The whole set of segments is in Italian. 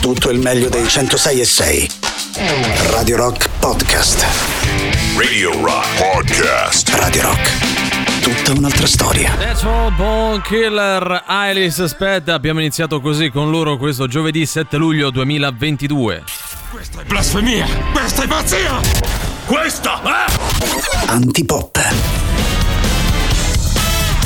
tutto il meglio dei 106 e 6. Radio Rock Podcast. Radio Rock Podcast. Radio Rock. Tutta un'altra storia. Natural Bone Killer, Alice aspetta, abbiamo iniziato così con loro questo giovedì 7 luglio 2022. Questa è blasfemia! Questa è pazzia! Questa è... Antipop.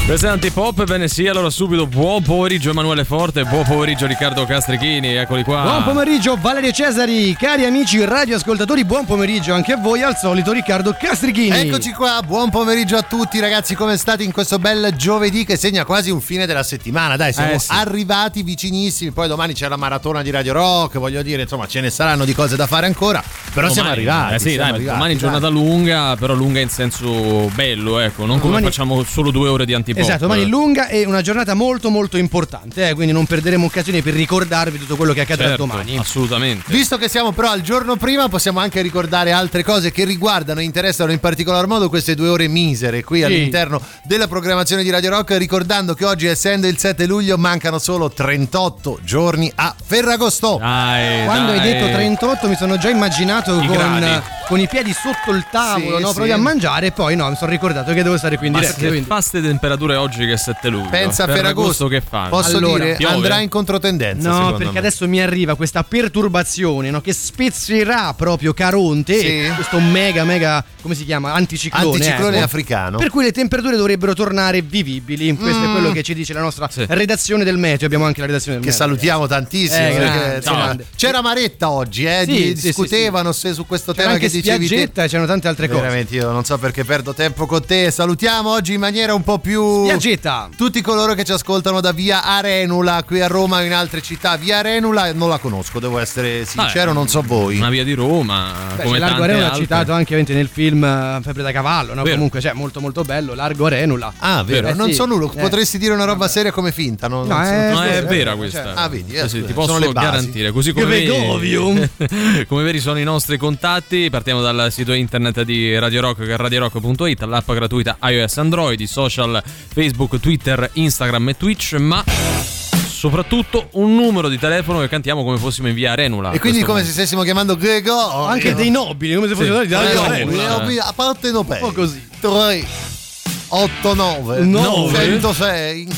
Questo è Antipop, bene sì, allora subito buon pomeriggio Emanuele Forte, buon pomeriggio Riccardo Castrichini, eccoli qua. Buon pomeriggio Valerio Cesari, cari amici radioascoltatori, buon pomeriggio anche a voi al solito Riccardo Castrichini. Eccoci qua, buon pomeriggio a tutti ragazzi, come state in questo bel giovedì che segna quasi un fine della settimana? Dai, siamo Eh, sì. arrivati vicinissimi, poi domani c'è la maratona di Radio Rock, voglio dire, insomma, ce ne saranno di cose da fare ancora, però siamo Domani, arrivati. Eh sì, siamo dai, arrivati, domani è dai. giornata lunga, però lunga in senso bello, ecco, non come Domani- facciamo solo due ore di Antipop. Esatto, domani è lunga e una giornata molto molto importante, eh, quindi non perderemo occasione per ricordarvi tutto quello che accadrà Certo, domani. Assolutamente. Visto che siamo però al giorno prima, possiamo anche ricordare altre cose che riguardano e interessano in particolar modo queste due ore misere qui all'interno della programmazione di Radio Rock, ricordando che oggi, essendo il 7 luglio, mancano solo 38 giorni a Ferragosto. Dai, Quando dai. hai detto 38 mi sono già immaginato I con, gradi. con i piedi sotto il tavolo, Sì, no? sì. proprio a mangiare e poi no, mi sono ricordato che devo stare qui in diretta. che quindi- fa ste temperature oggi che è 7 luglio? Pensa a Ferragosto che fa? Posso Allora, dire, piove? andrà in controtendenza. No, perché me. adesso mi arriva questa perturbazione no, che spezzerà proprio Caronte, Sì. questo mega mega, come si chiama, anticiclone. Anticiclone ecco. africano. Per cui le temperature dovrebbero tornare vivibili. Questo è quello che ci dice la nostra Sì. redazione del meteo. Abbiamo anche la redazione del che meteo. salutiamo tantissimo. Eh, perché, insomma, c'era Maretta oggi, eh, Sì, di- sì, discutevano se su questo C'era tema anche che dicevi te. c'erano tante altre cose. Veramente io non so perché perdo tempo con te. Salutiamo oggi in maniera un po' più Spiaggetta. tutti coloro che ci ascoltano da via Arenula qui a Roma e in altre città. Via Arenula non la conosco, devo essere sincero, Vabbè, non so voi. Una via di Roma, Beh, come Largo tante Arenula altre. citato anche ovviamente nel film eh, Febbre da cavallo, no? Comunque c'è molto molto bello, Largo Arenula. Ah, vero, Eh, non sì. so nulla. Eh. Potresti dire una roba seria come finta, no? No, non so. eh, No, è vera eh, questa. cioè- Ah, vedi, eh, Sì, ti posso garantire. Così come veri, come veri sono i nostri contatti. Partiamo dal sito internet di Radio Rock, che è radiorock.it, l'app gratuita iOS Android, i social Facebook, Twitter, Instagram e Twitch, ma soprattutto un numero di telefono che cantiamo come fossimo in via Arenula. E quindi come se stessimo chiamando Grego. Anche dei nobili, come se fossero Sì. di Eh, eh. a parte no Un po' così. 3 8 9 Nove. 106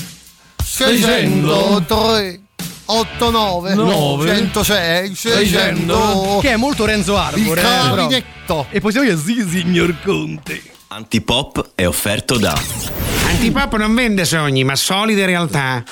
603 8 9 Nove. 106 600 Che è molto Renzo il Arbore. eh, però. clavinetto E possiamo dire sì, signor Conte. Antipop è offerto da Antipop non vende sogni, ma solide realtà.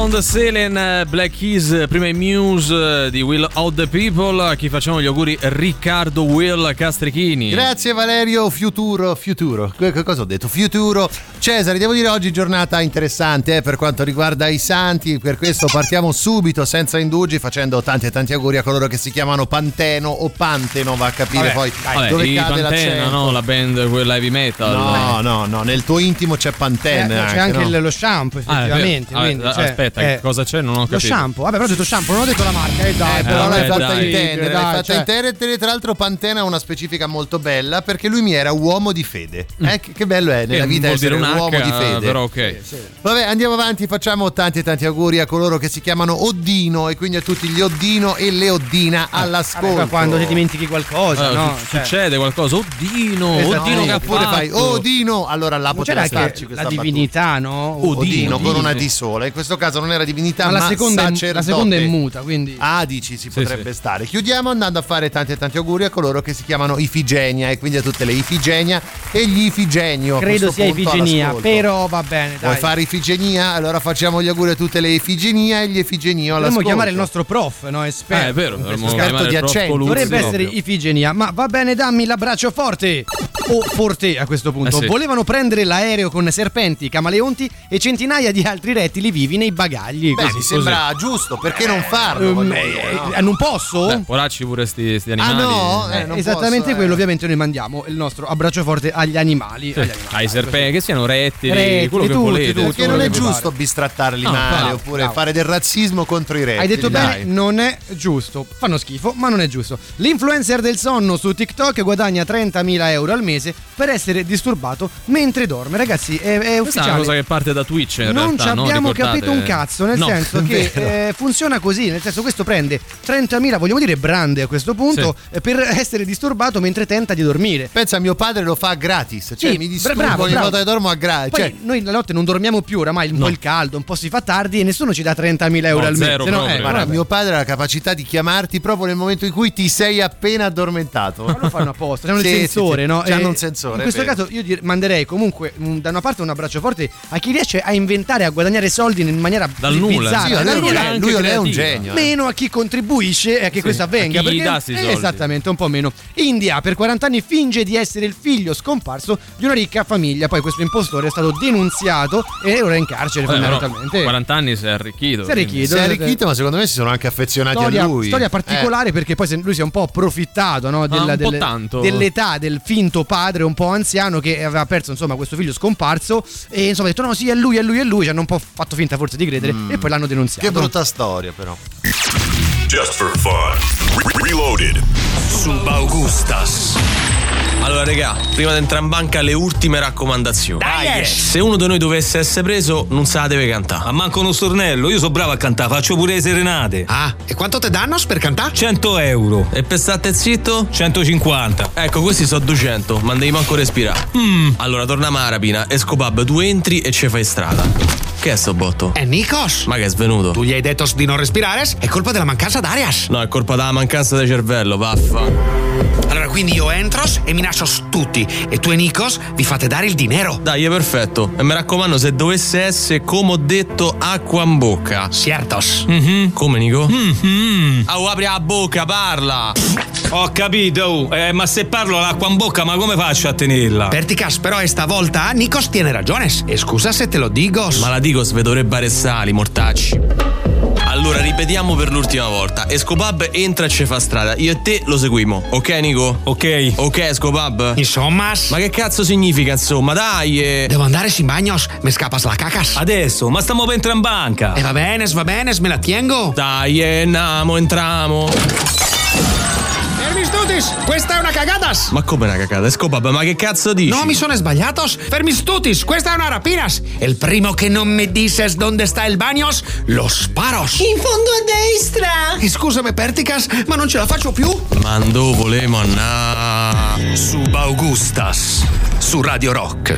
Ed Selen, Black Keys, prima i Muse di Will of the People. A chi facciamo gli auguri? Riccardo Will Castrichini. Grazie Valerio, futuro, futuro. Che cosa ho detto? Futuro. Cesare, devo dire oggi giornata interessante eh, per quanto riguarda i santi, per questo partiamo subito senza indugi facendo tanti e tanti auguri a coloro che si chiamano Panteno o Panteno, va a capire Vabbè, poi Vabbè, dove cade Pantena, l'accento. no? La band, quella heavy metal. No, no, no, nel tuo intimo c'è Eh, Pantene. c'è anche no? il- lo shampoo, Ah, effettivamente. Vabbè, quindi, a- cioè, aspetta, eh, che cosa c'è? Non ho Lo capito. shampoo, vabbè, però ho detto shampoo, non ho detto la marca, eh, dai. Eh, però vabbè, l'hai fatta dai. intendere, l'hai fatta cioè. intendere. Tra l'altro, Pantena ha una specifica molto bella perché lui mi era uomo di fede. Eh, che, che bello è nella Che vita essere un uomo H, di fede. Però ok. Vabbè, andiamo avanti, facciamo tanti e tanti auguri a coloro che si chiamano Oddino e quindi a tutti gli Oddino e le Oddina all'ascolto. Vabbè, quando ti dimentichi qualcosa, Eh, no? Cioè, Succede qualcosa. Oddino, Esatto. Oddino che ha oppure fatto. fai Odino, allora là poteva starci questa la divinità, no? Odino, con una Odino. D sola. In questo caso non era divinità, Ma ma, la seconda, è, la seconda è muta, quindi. Ah, dici, si Sì, potrebbe sì. stare. Chiudiamo andando a fare tanti e tanti auguri a coloro che si chiamano Ifigenia e quindi a tutte le Ifigenia e gli Ifigenio. Credo sia punto Ifigenia, però va bene, Vuoi dai. fare Ifigenia? Allora facciamo gli auguri a tutte le Ifigenia e gli Ifigenio all'ascolto. Dovremmo chiamare il nostro prof, no? Esperto. Eh, è vero, Esperto di accento. Dovrebbe essere proprio. Ifigenia, ma va bene, dammi l'abbraccio forte. O forte a questo punto. Eh sì. Volevano prendere l'aereo con serpenti, camaleonti e centinaia di altri rettili vivi nei bagagli. Beh, così. mi sembra giusto, perché non farlo? Ehm, eh, dire, no? eh, non posso? Beh, poracci pure sti, sti Ah animali. no? Eh, Eh, non esattamente posso, quello, eh. ovviamente noi mandiamo il nostro abbraccio forte agli animali. Sì, agli animali. ai serpenti, che siano rettili, Rettili, quello che tutti, volete. tutti. Perché non è giusto bistrattarli No, male bravo, oppure bravo. fare del razzismo contro i rettili. Hai detto dai. bene, non è giusto. Fanno schifo, ma non è giusto. L'influencer del sonno su TikTok guadagna 30.000 euro al mese per essere disturbato mentre dorme. Ragazzi, è, è Questa è ufficiale. una cosa che parte da Twitch in non realtà, ci no? abbiamo Ricordate? capito un cazzo, nel No, senso che eh, funziona così, nel senso questo prende 30.000, vogliamo dire brande a questo punto, eh, per essere disturbato mentre tenta di dormire. Pensa, mio padre lo fa gratis, cioè Sì, mi disturbo bravo, ogni bravo. volta che dormo a gratis. Cioè, noi la notte non dormiamo più, oramai un No. po' il caldo, un po' si fa tardi e nessuno ci dà 30.000 euro No, al mese. no, eh, guarda, mio padre ha la capacità di chiamarti proprio nel momento in cui ti sei appena addormentato. Ma lo fanno apposta, hanno Sì, il sì, sensore, sì. no? C'hanno E un sensore, In questo caso io manderei comunque mh, da una parte un abbraccio forte a chi riesce a inventare, a guadagnare soldi in maniera Dal nulla, Sì, dal nulla, lui è un genio. eh. Meno a chi contribuisce e a che questo avvenga. a chi gli perché- dà eh, soldi. Esattamente, un po' meno. India per 40 anni finge di essere il figlio scomparso di una ricca famiglia. Poi questo impostore è stato denunziato e ora è in carcere Vabbè, fondamentalmente. 40 anni si è arricchito. Si è arricchito. Si è arricchito, ma secondo me si sono anche affezionati Storia, a lui. storia particolare perché poi lui si è un po' approfittato no, del- un po' delle- tanto. dell'età del finto padre un po' anziano che aveva perso insomma questo figlio scomparso e insomma ha detto no sì è lui è lui è lui ci hanno un po' fatto finta forse di credere e poi l'hanno denunziato Mm. Che brutta storia, però. Just for fun. Re- Reloaded. Subaugustas. Allora, regà, prima di entrare in banca le ultime raccomandazioni. Dai. Se uno di noi dovesse essere preso, non se la deve cantare. Ma manco uno stornello, io sono bravo a cantare, faccio pure le serenate. Ah, e quanto te danno per cantare? 100 euro. E per stare zitto? 150. Ecco, questi sono 200, ma devi manco respirare. Mm. Allora, torniamo a rapina. Escobab, tu entri e ci fai strada. Che è sto botto? Eh, Nikos? Ma che è svenuto? Tu gli hai detto di non respirare? È colpa della mancanza d'arias. No, è colpa della mancanza di cervello, vaffa. Allora, quindi io entro e minaccio tutti. E tu e Nikos vi fate dare il dinero. Dai, è perfetto. E mi raccomando, se dovesse essere, come ho detto, acqua in bocca. Ciertos. Mhm. Come, Nico? Mhm. Ah, apri la bocca, parla! Ho capito, oh. Eh, ma se parlo l'acqua in bocca, ma come faccio a tenerla? Perticas, però stavolta Nikos tiene ragione. E scusa se te lo dico. Ma la dico, sve dovrebbe arrestare, mortacci. Allora, ripetiamo per l'ultima volta. Escopab entra e ci fa strada. Io e te lo seguimo. Ok, Nico? Ok. Ok, Escopab? Insomma, Ma che cazzo significa, insomma? Dai! eh. devo andare sin bagnos. Me scapas la cacas. Adesso, ma stiamo per entrare in banca. E va bene, va bene, me la tengo. Dai, eh, andiamo, entriamo. Fermi stutis, questa è una cagadas. Ma come una cacata? Escopab, ma che cazzo dici? No, mi sono sbagliatos. Fermi stutis, questa è una rapinas. El primo que non me dices dónde está el baños, lo sparos. In fondo a destra! E scusami, Perticas, ma non ce la faccio più. Ma dove volemo andare? Subaugustas. Su Radio Rock.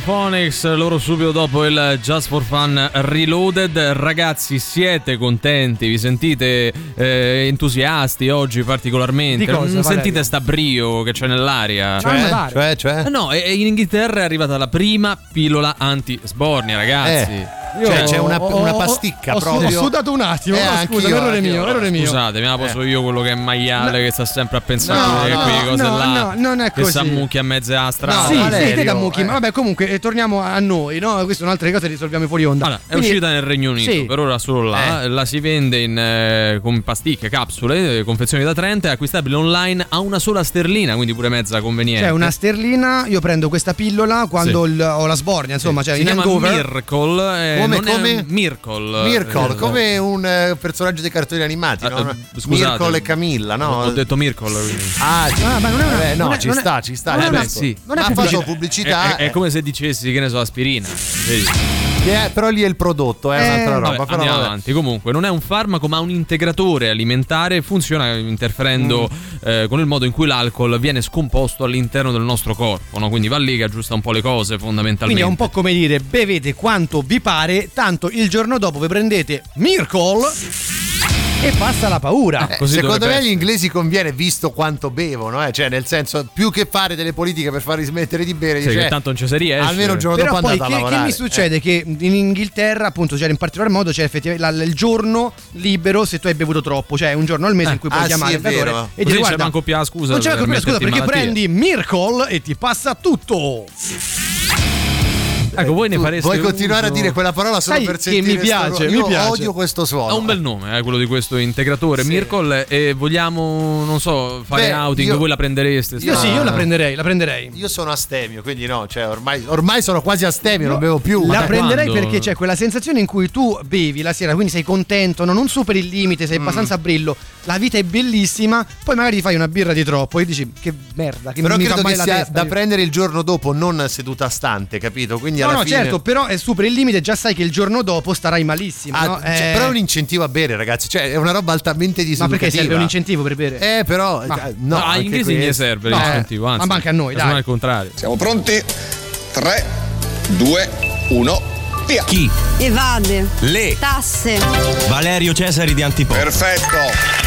Stereophonics, loro subito dopo il Just for Fun Reloaded. Ragazzi, siete contenti? Vi sentite eh, entusiasti oggi particolarmente? Di cosa, non Valerio? sentite sta brio che c'è nell'aria? Cioè, dai. cioè, cioè? Eh, No, e- in Inghilterra è arrivata la prima pillola anti-sbornia, ragazzi. Eh. Cioè, c'è una, ho- una pasticca ho, proprio. Ho sudato un attimo, Eh, no, scusa, errore mio, errore mio. Scusate, ma posso io quello che è maiale che sta sempre a pensare No, che no, qui cose no, là. no, non è Che così. s'ammucchia a mezzo alla strada. sì, Valerio, sì, te da mucchi, eh. ma vabbè, comunque eh, torniamo a noi, no? Queste sono altre cose che risolviamo fuori onda. Allora, è Quindi- uscita nel Regno Unito, Sì. per ora solo là. La si vende in, eh, con pasticche, capsule, eh, confezioni da 30, è acquistabile online a una sola sterlina, quindi pure mezza conveniente. Cioè, una sterlina, io prendo questa pillola quando Sì. ho la sbornia, insomma, cioè si in chiama hangover. Miracle. Eh, Come, non è come? un Miracle. Mirko, Eh, come un eh, personaggio dei cartoni animati, eh, no? eh, scusate. Mirko e Camilla, no? Ho detto Miracle. quindi. Ah, sì. Ah, ma non è una- Eh, no, non è- ci non è- sta, ci sta. non è ci una- sta. sì. non è Ma pubblicità. faccio pubblicità. È, è- è come se dicessi, che ne so, aspirina. Vedi? Che è- però lì è il prodotto, è Eh, un'altra roba. Vabbè, però andiamo vabbè. avanti. Comunque, non è un farmaco, ma un integratore alimentare. Funziona interferendo Mm. eh, con il modo in cui l'alcol viene scomposto all'interno del nostro corpo. no? Quindi va lì che aggiusta un po' le cose, fondamentalmente. Quindi è un po' come dire, bevete quanto vi pare, tanto il giorno dopo vi prendete Miracle e passa la paura. Eh, Così secondo me agli inglesi conviene visto quanto bevono, eh? cioè nel senso più che fare delle politiche per farli smettere di bere, Sì, dice, tanto non ci si riesce. almeno il giorno Però dopo andate a che, che lavorare. mi succede? Che in Inghilterra, appunto, cioè in particolar modo c'è effettivamente il giorno libero se tu hai bevuto troppo, cioè un giorno al mese Eh, in cui puoi ah, chiamare sì, il è vero. datore e Così dire c'è guarda, manco più la scusa non c'è manco più la scusa perché malattia." prendi Miracle e ti passa tutto. Ecco, voi ne fareste vuoi continuare uso- a dire quella parola solo Sai per che sentire mi piace, mi Io piace. odio questo suono. Ha un bel nome, eh, quello di questo integratore Sì. Miracle. E vogliamo, non so, fare Beh, outing. io- Voi la prendereste? Io sta- sì, io la prenderei, la prenderei. Io sono astemio, quindi no, cioè ormai, ormai sono quasi astemio, non bevo più. La prenderei quando? perché c'è quella sensazione in cui tu bevi la sera, quindi sei contento, no? non superi il limite, Mm. sei abbastanza a brillo, la vita è bellissima, poi magari ti fai una birra di troppo e dici che merda, che Però mi credo fa male che la sia testa. da prendere il giorno dopo, non seduta stante, capito? Quindi No, alla no, fine... certo, però eh, superi il limite, già sai che il giorno dopo starai malissimo. Ah, no? cioè, Eh, Però è un incentivo a bere, ragazzi. Cioè, è una roba altamente Ma diseducativa. perché serve un incentivo per bere? Eh, però. Ma- eh, no, No, inglesi ne questo. serve No, l'incentivo, anzi. ma anche a noi, dai. al contrario. Siamo pronti? 3, 2, 1, via! Chi? Evade. Le. Tasse. Valerio Cesari di Antipò. Perfetto!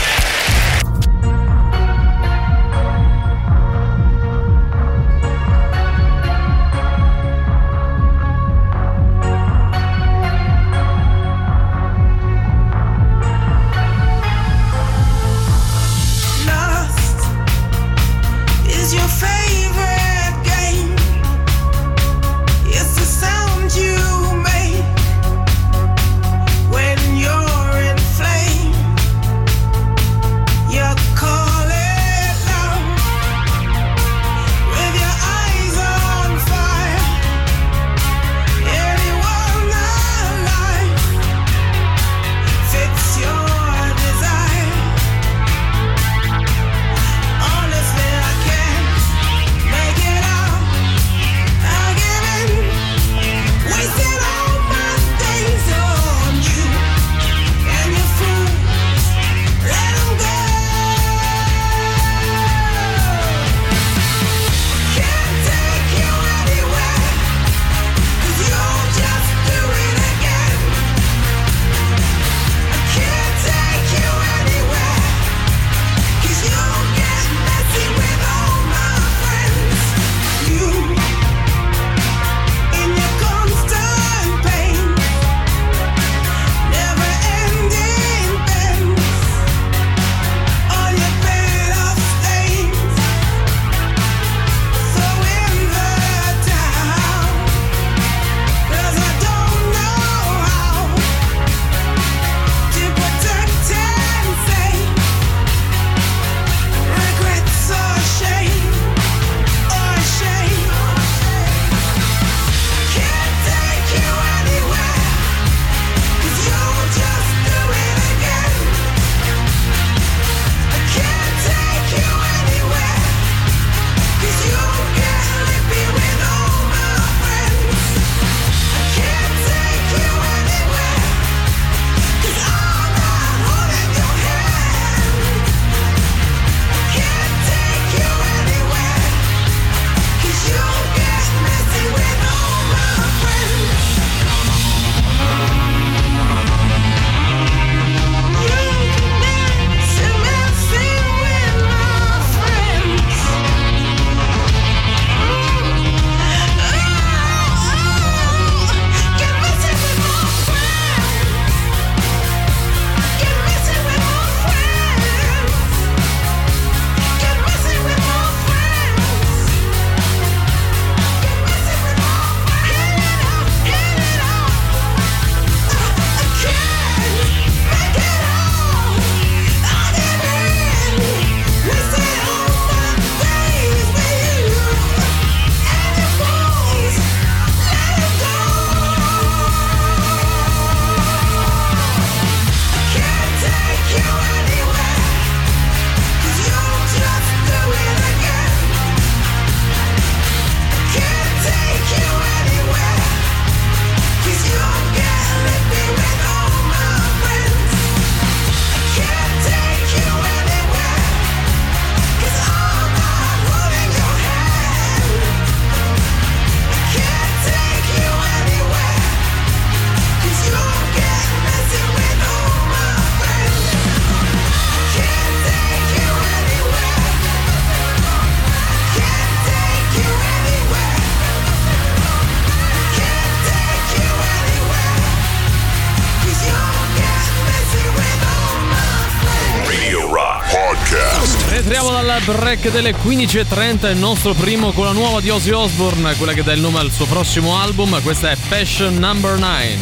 Break delle 15.30, il nostro primo con la nuova di Ozzy Osbourne, quella che dà il nome al suo prossimo album, questa è Passion Number 9.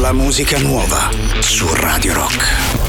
La musica nuova su Radio Rock.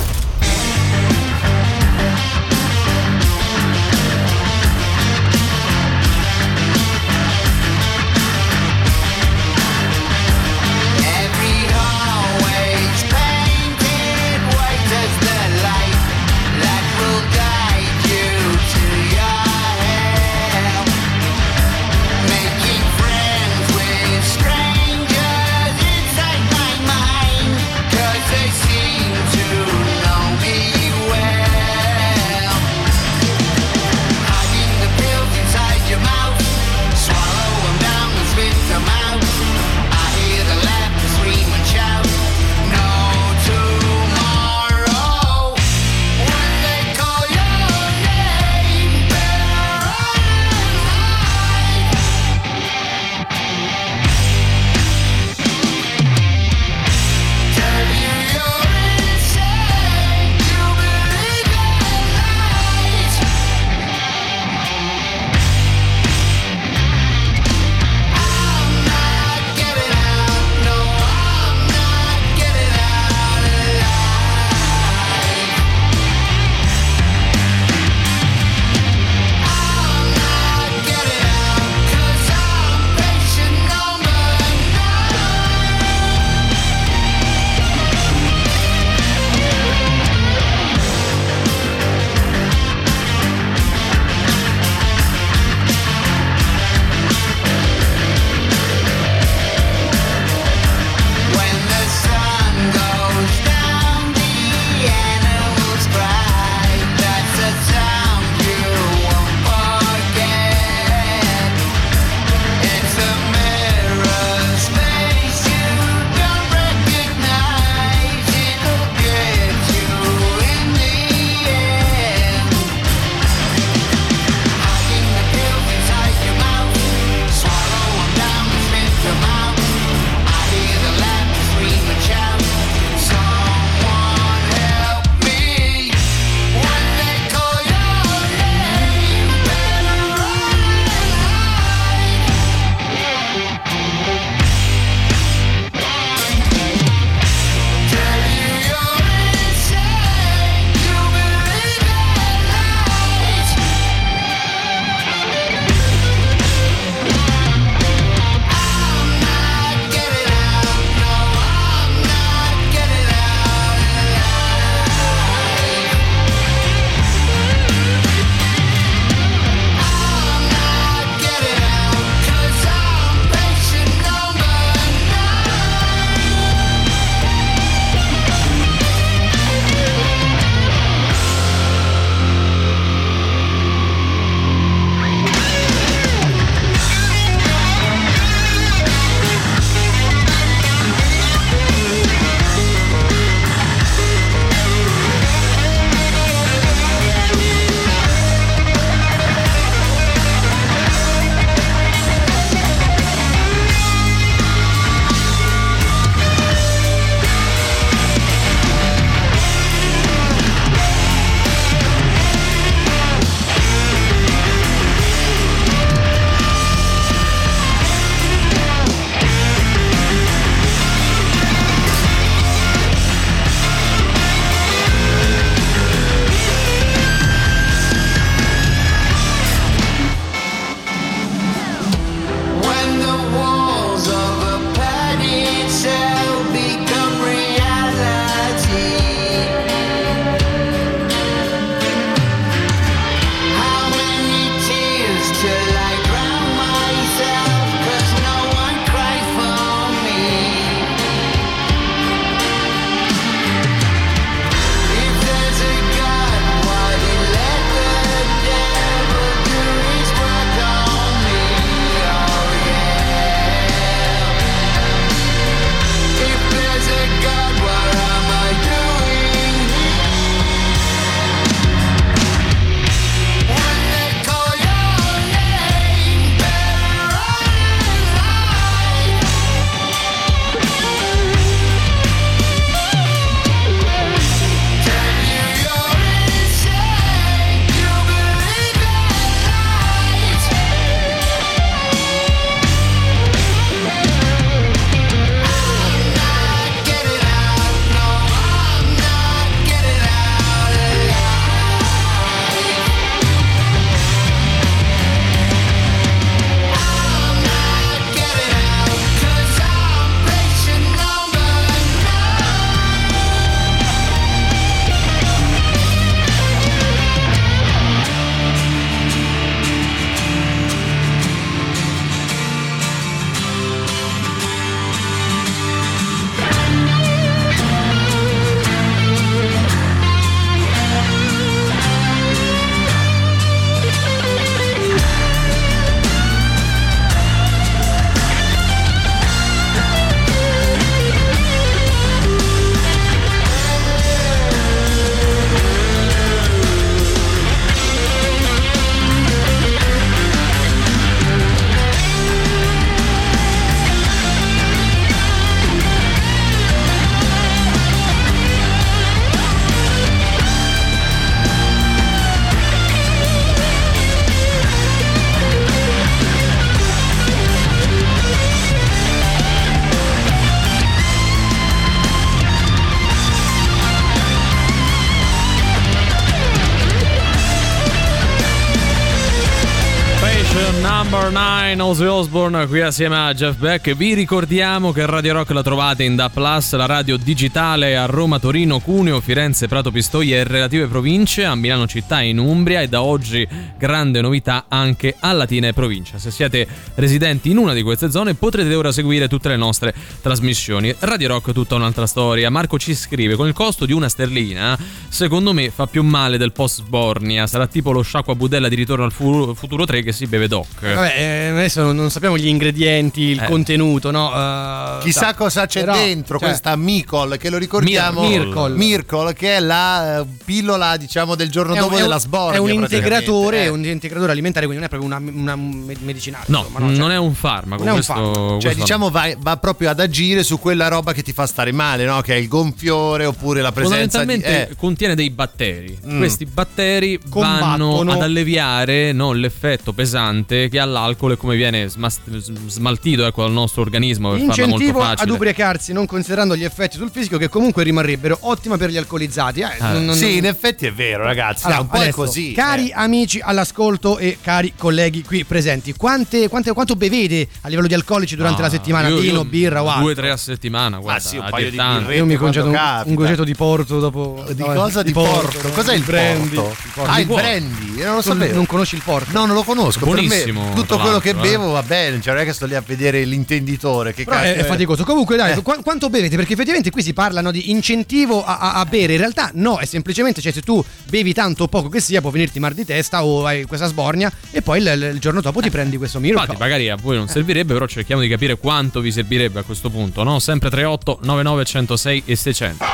Ozzy Osbourne qui assieme a Jeff Beck. Vi ricordiamo che Radio Rock la trovate in Da Plus la radio digitale a Roma, Torino, Cuneo, Firenze, Prato Pistoia e relative province a Milano città e in Umbria e da oggi grande novità anche a Latina e provincia. Se siete residenti in una di queste zone potrete ora seguire tutte le nostre trasmissioni. Radio Rock tutta un'altra storia. Marco ci scrive con il costo di una sterlina secondo me fa più male del post Sbornia sarà tipo lo sciacqua budella di ritorno al fu- futuro 3 che si beve doc Vabbè, eh, adesso non, sappiamo gli ingredienti, il Eh. contenuto, no? Eh, Chissà da- cosa c'è però, dentro cioè, questa Micol che lo ricordiamo Mir- Mircol. Mircol, che è la eh, pillola diciamo del giorno è dopo un- della sbornia È un integratore, Eh. è un integratore alimentare, quindi non è proprio una, una me- medicinale. no, insomma, no? Cioè, non è un farmaco non è un questo, farmaco. Cioè, diciamo, va, va proprio ad agire su quella roba che ti fa stare male, no? Che è il gonfiore oppure la presenza di. Eh, contiene dei batteri. Mm. Questi batteri vanno Combattono. ad alleviare no, l'effetto pesante che ha l'alcol e come viene smas- smaltito ecco, dal nostro organismo per farla molto Incentivo ad ubriacarsi, non considerando gli effetti sul fisico, che comunque rimarrebbero ottima per gli alcolizzati. Eh, non- non- sì, in effetti è vero, ragazzi. Allora, no, un po' è adesso, così. Cari eh. amici all'ascolto e cari colleghi qui presenti, quante, quante- quanto bevete a livello di alcolici durante Ah, la settimana? io- Vino, io birra o altro? Due o tre a settimana, guarda, sì, un paio di tanto. birrette Io mi concedo un, un goccetto di porto dopo. Di no, cosa? Di, porto. Cos'è il brandy. porto? Il porto. Ah, il brandy. Io non lo sapevo. Non conosci il porto? No, non lo conosco. Per me Buonissimo, tutto quello che eh. bevo va bene. Cioè, non è che sto lì a vedere l'intenditore. Che Però è, cazzo è faticoso. Comunque, dai, Eh. qua- quanto bevete? Perché effettivamente qui si parlano di incentivo a, a- a bere. In realtà, no, è semplicemente, cioè, se tu bevi tanto o poco che sia, può venirti mal di testa o hai questa sbornia, e poi il, il giorno dopo ti prendi questo Miracle. Infatti, magari a voi non servirebbe, però cerchiamo di capire quanto vi servirebbe a questo punto, no? Sempre 38 99 106 e 600.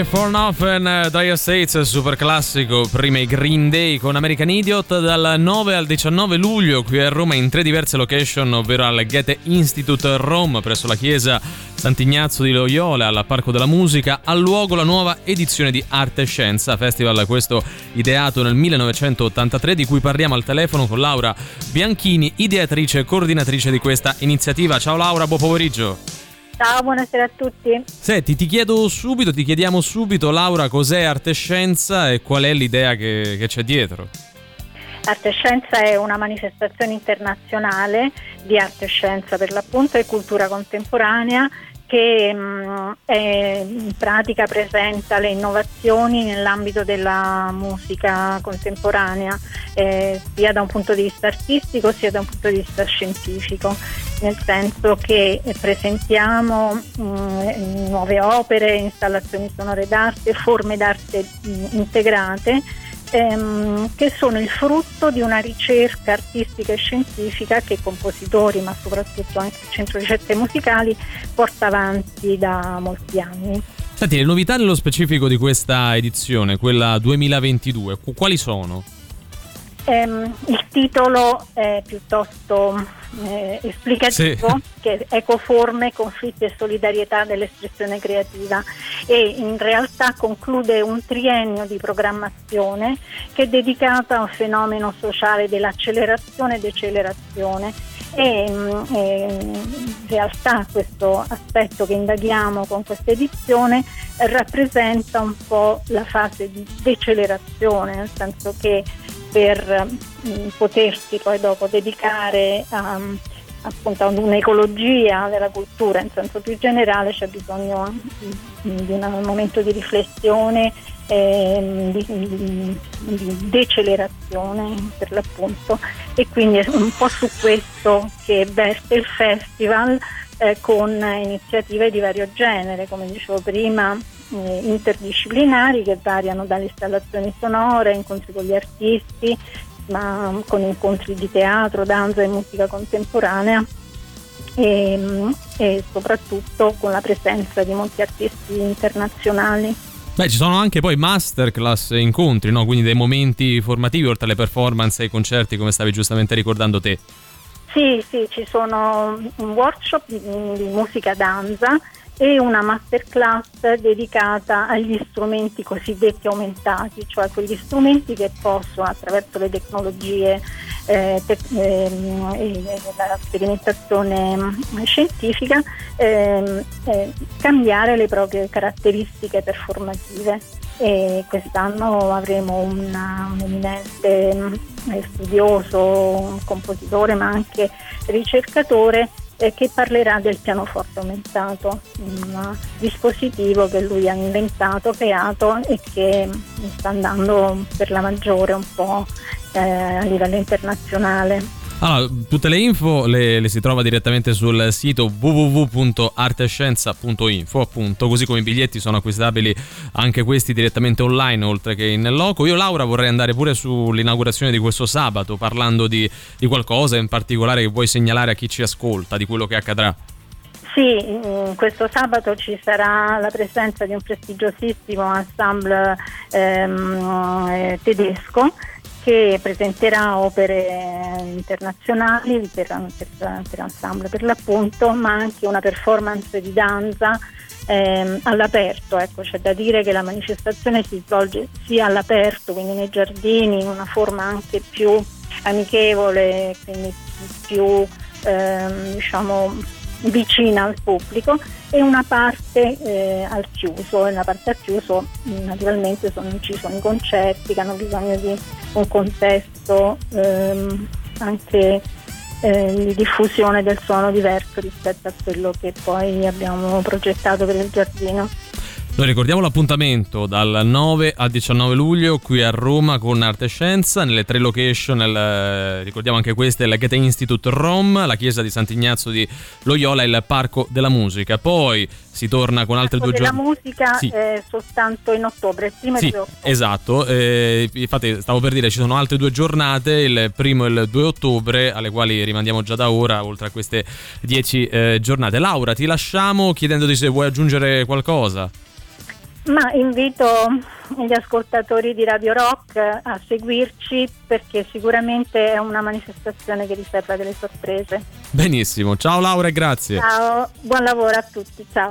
Money for Nothing, Dire States, super classico, prima i Green Day con American Idiot, dal 9 al 19 luglio qui a Roma in tre diverse location, ovvero al Goethe Institute Rome presso la chiesa Sant'Ignazio di Loyola, al Parco della Musica, al luogo la nuova edizione di Arte e Scienza, festival questo ideato nel 1983 di cui parliamo al telefono con Laura Bianchini, ideatrice e coordinatrice di questa iniziativa. Ciao Laura, buon pomeriggio. Ciao, buonasera a tutti. Senti, ti chiedo subito, ti chiediamo subito, Laura, cos'è Arte e Scienza e qual è l'idea che, che c'è dietro? Arte e Scienza è una manifestazione internazionale di arte e scienza per l'appunto e cultura contemporanea che mh, è- in pratica presenta le innovazioni nell'ambito della musica contemporanea, eh, sia da un punto di vista artistico sia da un punto di vista scientifico, nel senso che presentiamo mh, nuove opere, installazioni sonore d'arte, forme d'arte mh, integrate ehm, che sono il frutto di una ricerca artistica e scientifica che compositori, ma soprattutto anche il Centro Ricette Musicali, porta avanti da molti anni. Senti, le novità nello specifico di questa edizione, quella 2022, qu- quali sono? Ehm, il titolo è piuttosto eh, esplicativo, che è Ecoforme, conflitti e solidarietà dell'espressione creativa e in realtà conclude un triennio di programmazione che è dedicata a un fenomeno sociale dell'accelerazione e decelerazione. E mm, eh, in realtà questo aspetto che indaghiamo con questa edizione rappresenta un po' la fase di decelerazione, nel senso che per mm, potersi poi dopo dedicare a, appunto ad un'ecologia della cultura in senso più generale c'è bisogno mm, di un momento di riflessione ehm, di, di- di decelerazione per l'appunto. E quindi è un po' su questo che verte il festival eh, con iniziative di vario genere come dicevo prima eh, interdisciplinari che variano dalle installazioni sonore, incontri con gli artisti, ma con incontri di teatro, danza e musica contemporanea e, mm, e soprattutto con la presenza di molti artisti internazionali. Beh, ci sono anche poi masterclass e incontri, no? Quindi dei momenti formativi oltre alle performance e ai concerti, come stavi giustamente ricordando te. Sì, sì, ci sono un workshop di, di musica danza e una masterclass dedicata agli strumenti cosiddetti aumentati, cioè quegli strumenti che possono attraverso le tecnologie eh, tec- ehm, e la sperimentazione mm, scientifica ehm, eh, cambiare le proprie caratteristiche performative. E quest'anno avremo una- un eminente mm, eh, studioso, un compositore ma anche ricercatore eh, che parlerà del pianoforte aumentato, un dispositivo che lui ha inventato, creato e che sta andando per la maggiore un po' eh, a livello internazionale. Allora, tutte le info le, le si trova direttamente sul sito www.artescienza.info, appunto, così come i biglietti sono acquistabili anche questi direttamente online, oltre che in loco. Io, Laura, vorrei andare pure sull'inaugurazione di questo sabato, parlando di, di qualcosa in particolare che vuoi segnalare a chi ci ascolta, di quello che accadrà. Sì, mm, questo sabato ci sarà la presenza di un prestigiosissimo ensemble ehm, eh, tedesco che presenterà opere internazionali per, per, per ensemble per l'appunto, ma anche una performance di danza ehm, all'aperto. Ecco, c'è da dire che la manifestazione si svolge sia all'aperto, quindi nei giardini, in una forma anche più amichevole, quindi più ehm, diciamo vicina al pubblico e una parte eh, al chiuso nella parte al chiuso mh, naturalmente sono, ci sono i concerti che hanno bisogno di un contesto ehm, anche eh, di diffusione del suono diverso rispetto a quello che poi abbiamo progettato per il giardino. Noi ricordiamo l'appuntamento dal 9 al 19 luglio qui a Roma con Arte e Scienza, nelle tre location, nel- eh, ricordiamo anche queste, la Goethe Institute Rome, la chiesa di Sant'Ignazio di Loyola e il Parco della Musica. Poi si torna con altre due giornate. musica Sì. eh, soltanto in ottobre, il primo e Sì, il 2 ottobre. esatto. eh, infatti, stavo per dire, ci sono altre due giornate, il primo e il 2 ottobre, alle quali rimandiamo già da ora, oltre a queste 10 eh, giornate. Laura, ti lasciamo chiedendoti se vuoi aggiungere qualcosa. Ma invito gli ascoltatori di Radio Rock a seguirci perché sicuramente è una manifestazione che riserva delle sorprese. Benissimo, ciao Laura e grazie. Ciao, buon lavoro a tutti, ciao.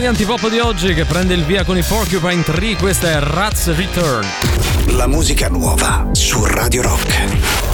di antipop di oggi che prende il via con i Porcupine 3, questa è Rats Return. La musica nuova su Radio Rock.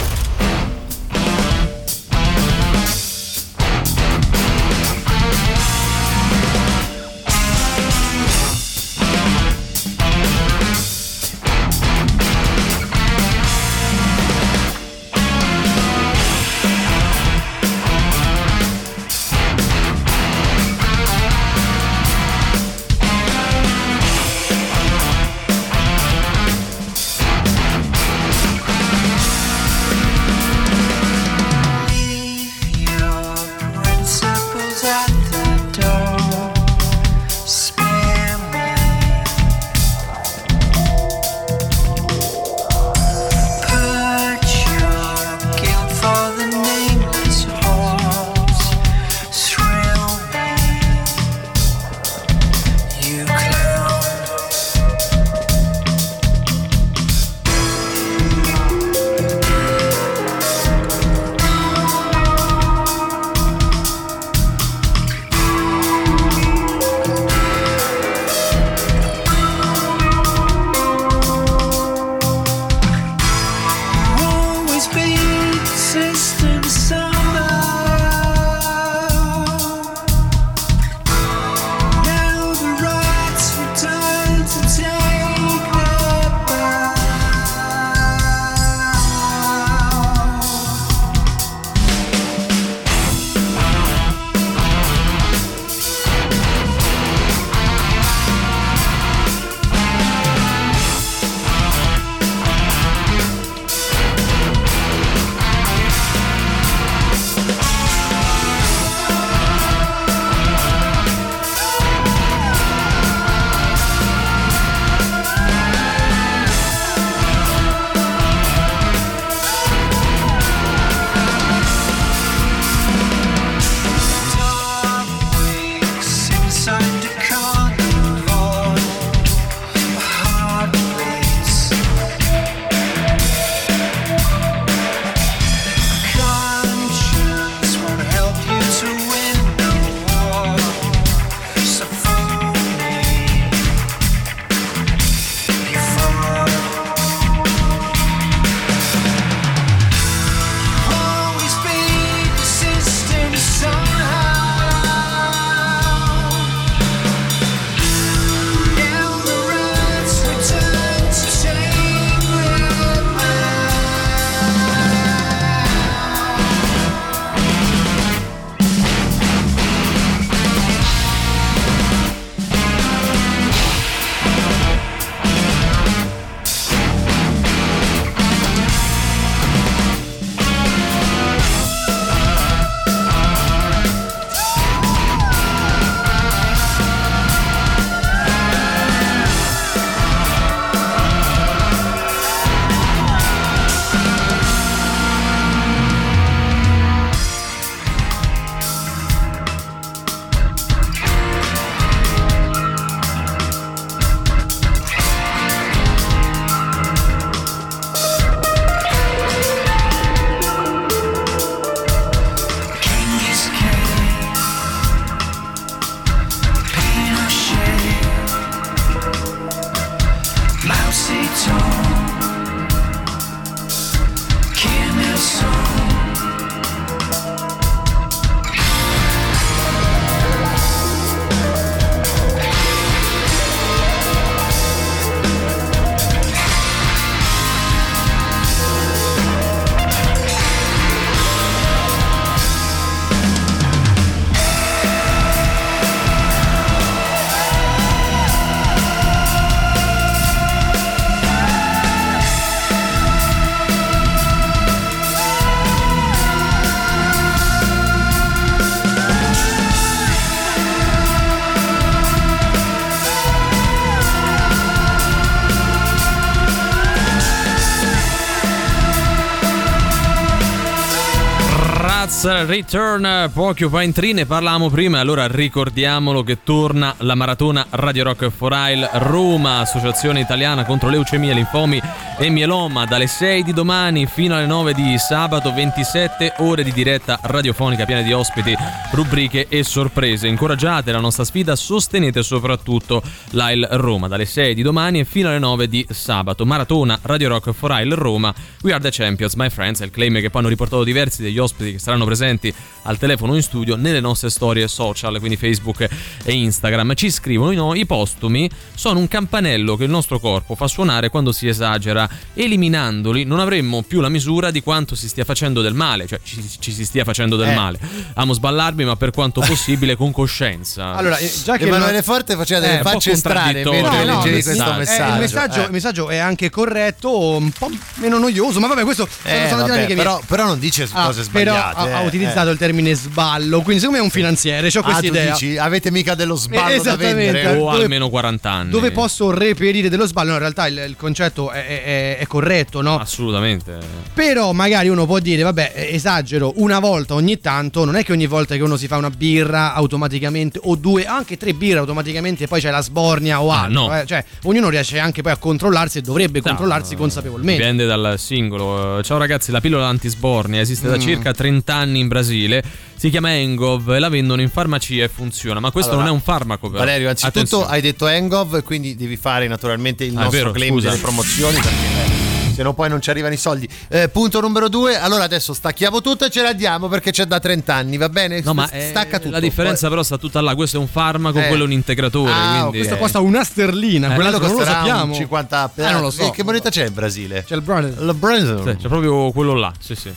Return Porcupine Tree ne parlavamo prima allora ricordiamolo che torna la maratona Radio Rock for Isle Roma associazione italiana contro leucemia, linfomi e mieloma dalle 6 di domani fino alle 9 di sabato 27 ore di diretta radiofonica piena di ospiti rubriche e sorprese. Incoraggiate la nostra sfida sostenete soprattutto l'Isle Roma dalle 6 di domani e fino alle 9 di sabato. Maratona Radio Rock for Isle Roma We are the champions my friends è il claim che poi hanno riportato diversi degli ospiti che saranno presenti al telefono in studio nelle nostre storie social, quindi Facebook e Instagram. Ci scrivono no, i postumi sono un campanello che il nostro corpo fa suonare quando si esagera. Eliminandoli non avremmo più la misura di quanto si stia facendo del male, cioè ci, ci si stia facendo del Eh. male. Amo sballarmi, ma per quanto possibile con coscienza. Allora, eh, già che Emanuele non- Forte faceva delle Eh, un po' facce strane mentre contraddittorio No, no, leggevi il questo messaggio. messaggio. Eh, il, messaggio, Eh. il messaggio è anche corretto, un po' meno noioso, ma vabbè, questo sono, Eh, sono vabbè, dinamiche mie. però, però non dice Ah, cose però sbagliate. eh, utilizzato eh. il termine sballo, quindi secondo me è un finanziere, ho Ah, questa idea. dici, avete mica dello sballo da vendere? o dove- almeno 40 anni. Dove posso reperire dello sballo? No, in realtà il, il concetto è, è- è corretto, no? Assolutamente. Però magari uno può dire, vabbè, eh, esagero una volta ogni tanto, non è che ogni volta che uno si fa una birra automaticamente, o due, anche tre birre automaticamente, poi c'è la sbornia o Ah, altro. no. eh. Cioè, ognuno riesce anche poi a controllarsi e dovrebbe controllarsi consapevolmente. Dipende dal singolo. Ciao ragazzi, la pillola antisbornia esiste da Mm. circa 30 anni in Brasile. Si chiama Engov e la vendono in farmacia e funziona. Ma questo Allora, non è un farmaco, però. Valerio, anzitutto Attenzione. hai detto Engov, quindi devi fare naturalmente il Ah, nostro vero, claim scusa. delle promozioni perché eh, se no poi non ci arrivano i soldi. Eh, punto numero due, allora adesso stacchiamo tutto e ce la diamo perché c'è da 30 anni, va bene? No, ma stacca eh, tutto. la differenza però sta tutta là. Questo è un farmaco, Eh. quello è un integratore. Ah, quindi... Questo costa una sterlina, Eh, quello non lo costerà un sappiamo. 50 Eh, non lo so. Che, che moneta c'è in Brasile? C'è. Il Brasile. Sì, c'è proprio quello là. Sì, sì.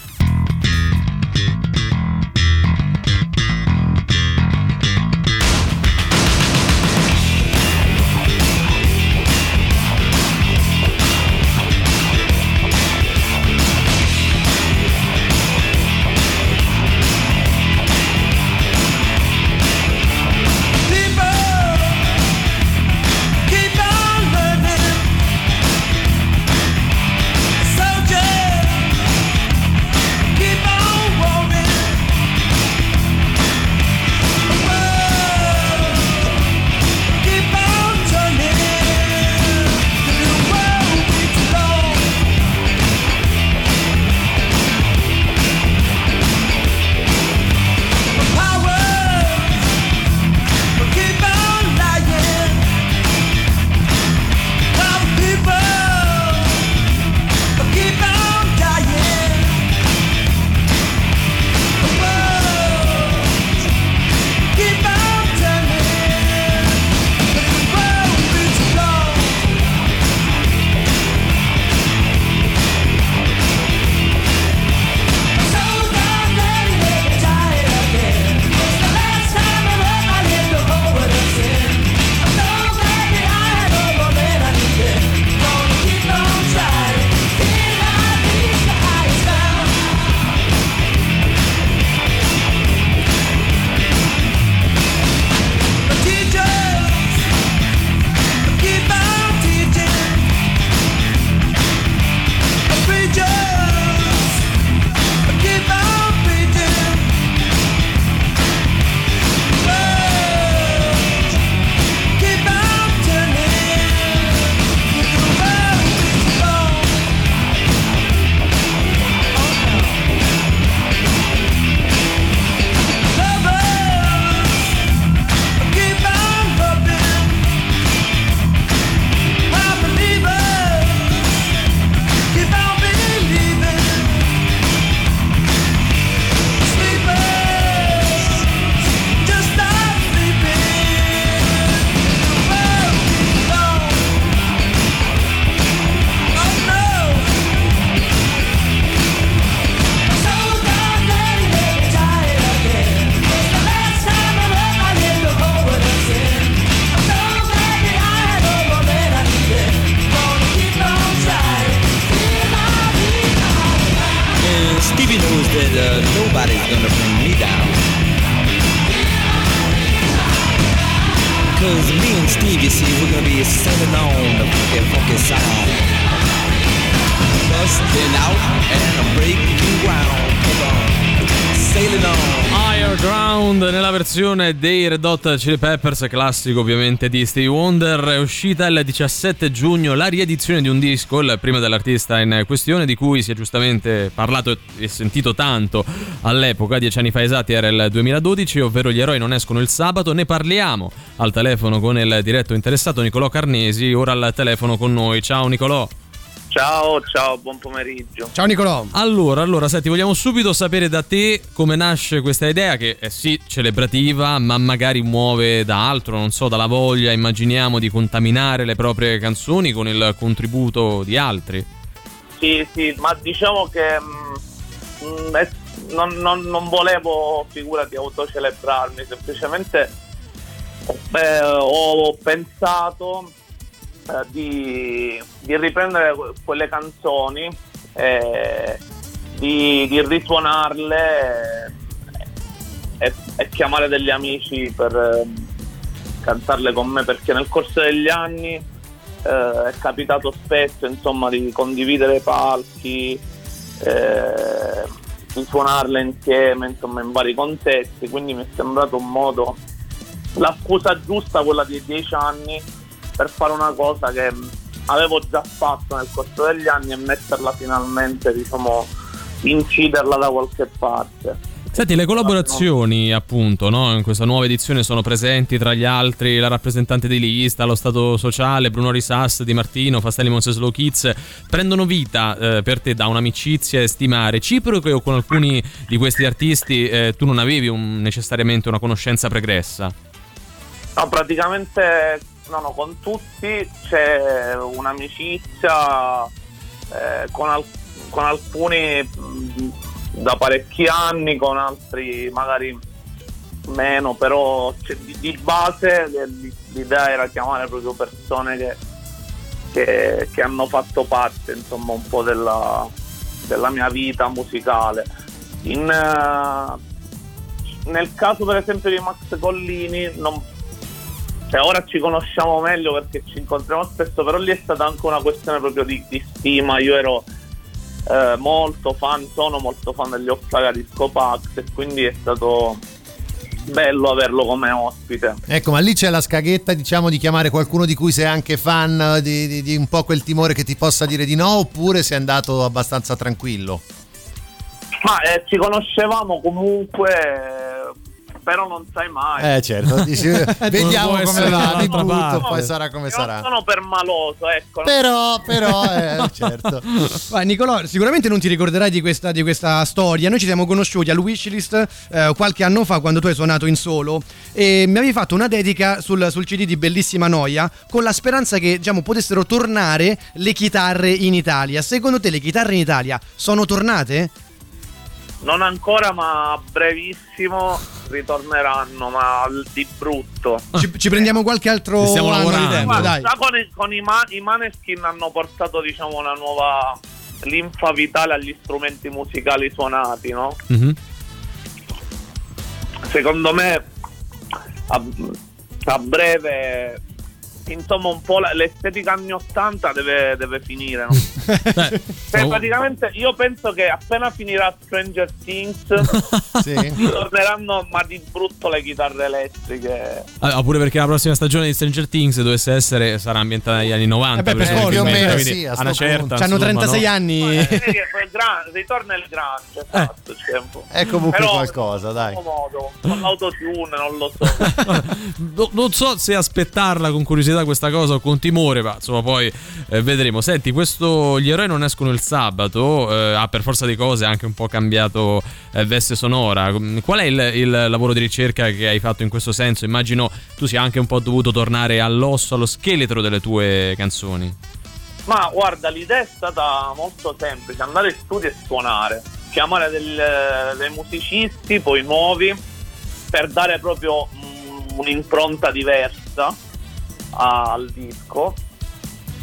Red Hot Chili Peppers, classico ovviamente di Stevie Wonder, è uscita il 17 giugno la riedizione di un disco, il primo dell'artista in questione, di cui si è giustamente parlato e sentito tanto all'epoca, dieci anni fa esatti era il 2012, ovvero Gli eroi non escono il sabato, ne parliamo al telefono con il diretto interessato Nicolò Carnesi, ora al telefono con noi. Ciao Nicolò. Ciao, ciao, buon pomeriggio. Ciao Nicolò. Allora, allora, senti, vogliamo subito sapere da te come nasce questa idea che è sì celebrativa, ma magari muove da altro, non so, dalla voglia, immaginiamo, di contaminare le proprie canzoni con il contributo di altri. Sì, sì, ma diciamo che mm, mm, è- non, non- non volevo figura di autocelebrarmi, semplicemente eh, ho pensato eh, di, di riprendere que- quelle canzoni, eh, di, di risuonarle e, e chiamare degli amici per eh, cantarle con me perché nel corso degli anni eh, è capitato spesso insomma di condividere palchi di suonarle insieme insomma in vari contesti quindi mi è sembrato un modo la scusa giusta quella di dieci anni per fare una cosa che avevo già fatto nel corso degli anni e metterla finalmente diciamo inciderla da qualche parte Senti, le collaborazioni, appunto, no? in questa nuova edizione sono presenti tra gli altri la rappresentante di lista, lo Stato Sociale, Bruno Risas, Di Martino, Fastelli Monse Slow Kids, prendono vita eh, per te da un'amicizia e stima reciproche o con alcuni di questi artisti eh, tu non avevi un- necessariamente una conoscenza pregressa? No, praticamente no, con tutti c'è un'amicizia eh, con, al- con alcuni mh, da parecchi anni, con altri magari meno, però c'è di, di base l'idea era chiamare proprio persone che, che- che hanno fatto parte insomma un po' della, della mia vita musicale. In, eh, nel caso per esempio di Max Collini non, cioè, ora ci conosciamo meglio perché ci incontriamo spesso, però lì è stata anche una questione proprio di, di stima. Io ero eh, molto fan, sono molto fan degli Off di Scopax e quindi è stato bello averlo come ospite. Ecco, ma lì c'è la scaghetta, diciamo, di chiamare qualcuno di cui sei anche fan, di, di- di un po' quel timore che ti possa dire di no, oppure sei andato abbastanza tranquillo? Ma eh, ci conoscevamo comunque, però non sai mai. Eh, certo, dici, vediamo come va, dall'altra butto, parte. poi sarà come Io sarà. non sono permaloso, ecco. Però, però, eh, certo. Vai, Nicolò, sicuramente non ti ricorderai di questa, di questa storia. Noi ci siamo conosciuti al Wishlist eh, qualche anno fa quando tu hai suonato in solo e mi avevi fatto una dedica sul, sul CD di Bellissima Noia con la speranza che diciamo, potessero tornare le chitarre in Italia. Secondo te le chitarre in Italia sono tornate? Non ancora, ma a brevissimo ritorneranno, ma di brutto. Ci, ci prendiamo qualche altro Ci stiamo anno di lavorando. tempo, Guarda, dai. già con, i, con i, ma- i Maneskin hanno portato diciamo una nuova linfa vitale agli strumenti musicali suonati, no? Mhm. Secondo me a, a breve insomma un po' l'estetica anni 80 deve, deve finire no? Cioè, praticamente io penso che appena finirà Stranger Things torneranno ma di brutto le chitarre elettriche Ah, pure perché la prossima stagione di Stranger Things dovesse essere sarà ambientata negli anni 90 Eh beh, per forza, presumibilmente, più o meno, sì, a una certa insomma, 36 no? anni. Eh, il gran- ritorna il grande esatto, cioè, un po'. È comunque Però, qualcosa, dai. modo, con l'autotune non lo so No- non so se aspettarla con curiosità questa cosa con timore, ma insomma poi eh, vedremo. Senti, questo Gli eroi non escono il sabato, eh, ha per forza di cose anche un po' cambiato eh, veste sonora. Qual è il, il lavoro di ricerca che hai fatto in questo senso? Immagino tu sia anche un po' dovuto tornare all'osso, allo scheletro delle tue canzoni. Ma guarda, l'idea è stata molto semplice, andare in studio e suonare, chiamare del- dei musicisti, poi nuovi, per dare proprio mm, un'impronta diversa al disco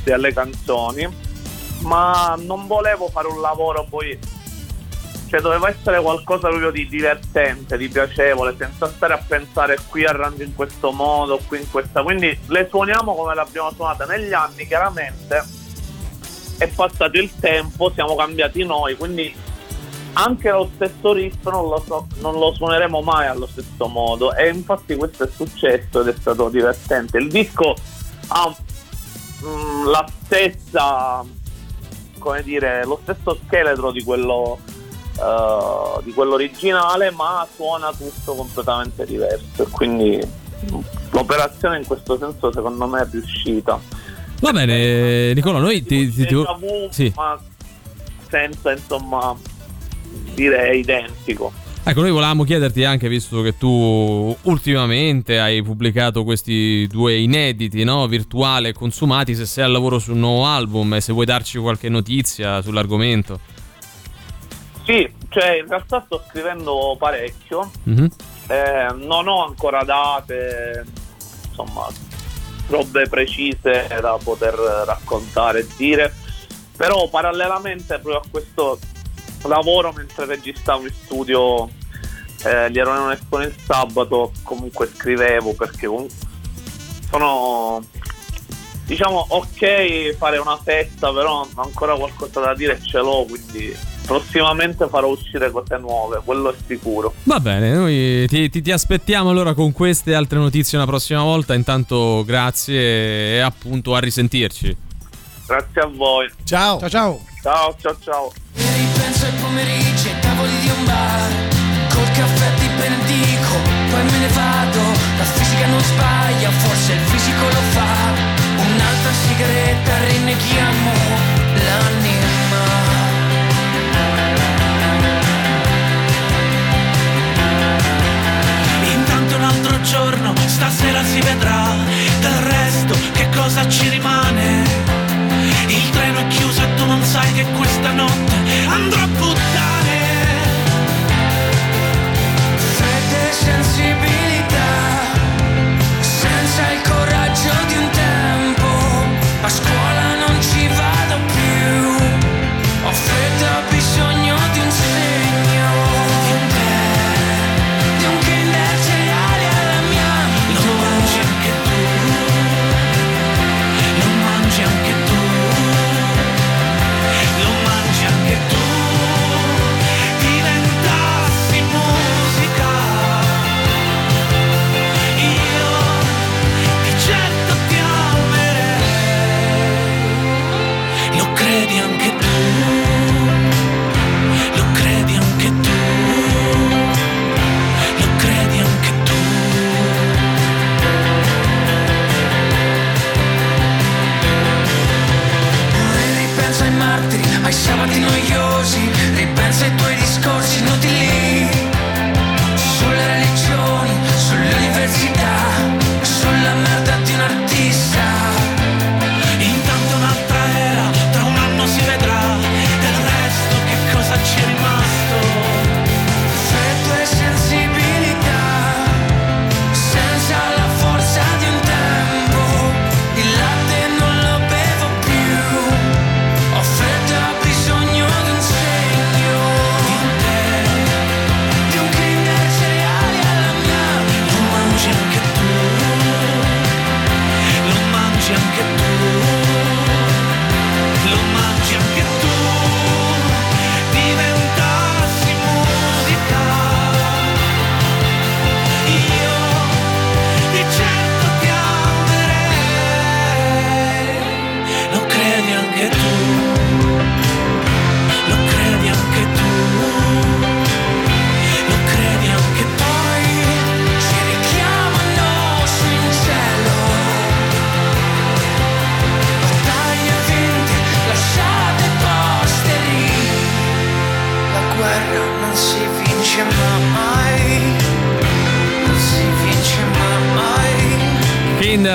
e alle canzoni, ma non volevo fare un lavoro poi, cioè doveva essere qualcosa proprio di divertente, di piacevole, senza stare a pensare qui arrangio in questo modo, qui in questa, quindi le suoniamo come l'abbiamo suonata negli anni, chiaramente. È passato il tempo, siamo cambiati noi, quindi anche lo stesso riff non lo, so- non lo suoneremo mai allo stesso modo e infatti questo è successo ed è stato divertente. Il disco ha mm, la stessa, come dire, lo stesso scheletro di quello, eh, di quello originale ma suona tutto completamente diverso e quindi mm, l'operazione in questo senso secondo me è riuscita. Va bene, Nicola, noi ti... ti- ti- vu, sì. ma senza insomma dire identico. Ecco, noi volevamo chiederti anche, visto che tu ultimamente hai pubblicato questi due inediti, no? virtuale e consumati, se sei al lavoro su un nuovo album e se vuoi darci qualche notizia sull'argomento. Sì, cioè in realtà sto scrivendo parecchio, Mhm. eh, non ho ancora date, insomma, robe precise da poter raccontare e dire, però parallelamente proprio a questo lavoro mentre registravo in studio eh, gli Eroi non escono il sabato, comunque scrivevo perché comunque sono diciamo ok fare una festa, però ancora qualcosa da dire ce l'ho, quindi prossimamente farò uscire cose nuove, quello è sicuro. Va bene, noi ti, ti- ti aspettiamo allora con queste altre notizie una prossima volta. Intanto grazie e appunto a risentirci. Grazie a voi. Ciao. Ciao ciao. Ciao ciao ciao. Ripenso ai pomeriggi ai tavoli di un bar Col caffè ti benedico, poi me ne vado La fisica non sbaglia, forse il fisico lo fa Un'altra sigaretta, rinneghiamo l'anima Intanto un altro giorno, stasera si vedrà. Del resto, che cosa ci rimane? Il treno è chiuso e tu non sai che questa notte andrò a puttane. Fredde sensibilità Așa mă tinu eu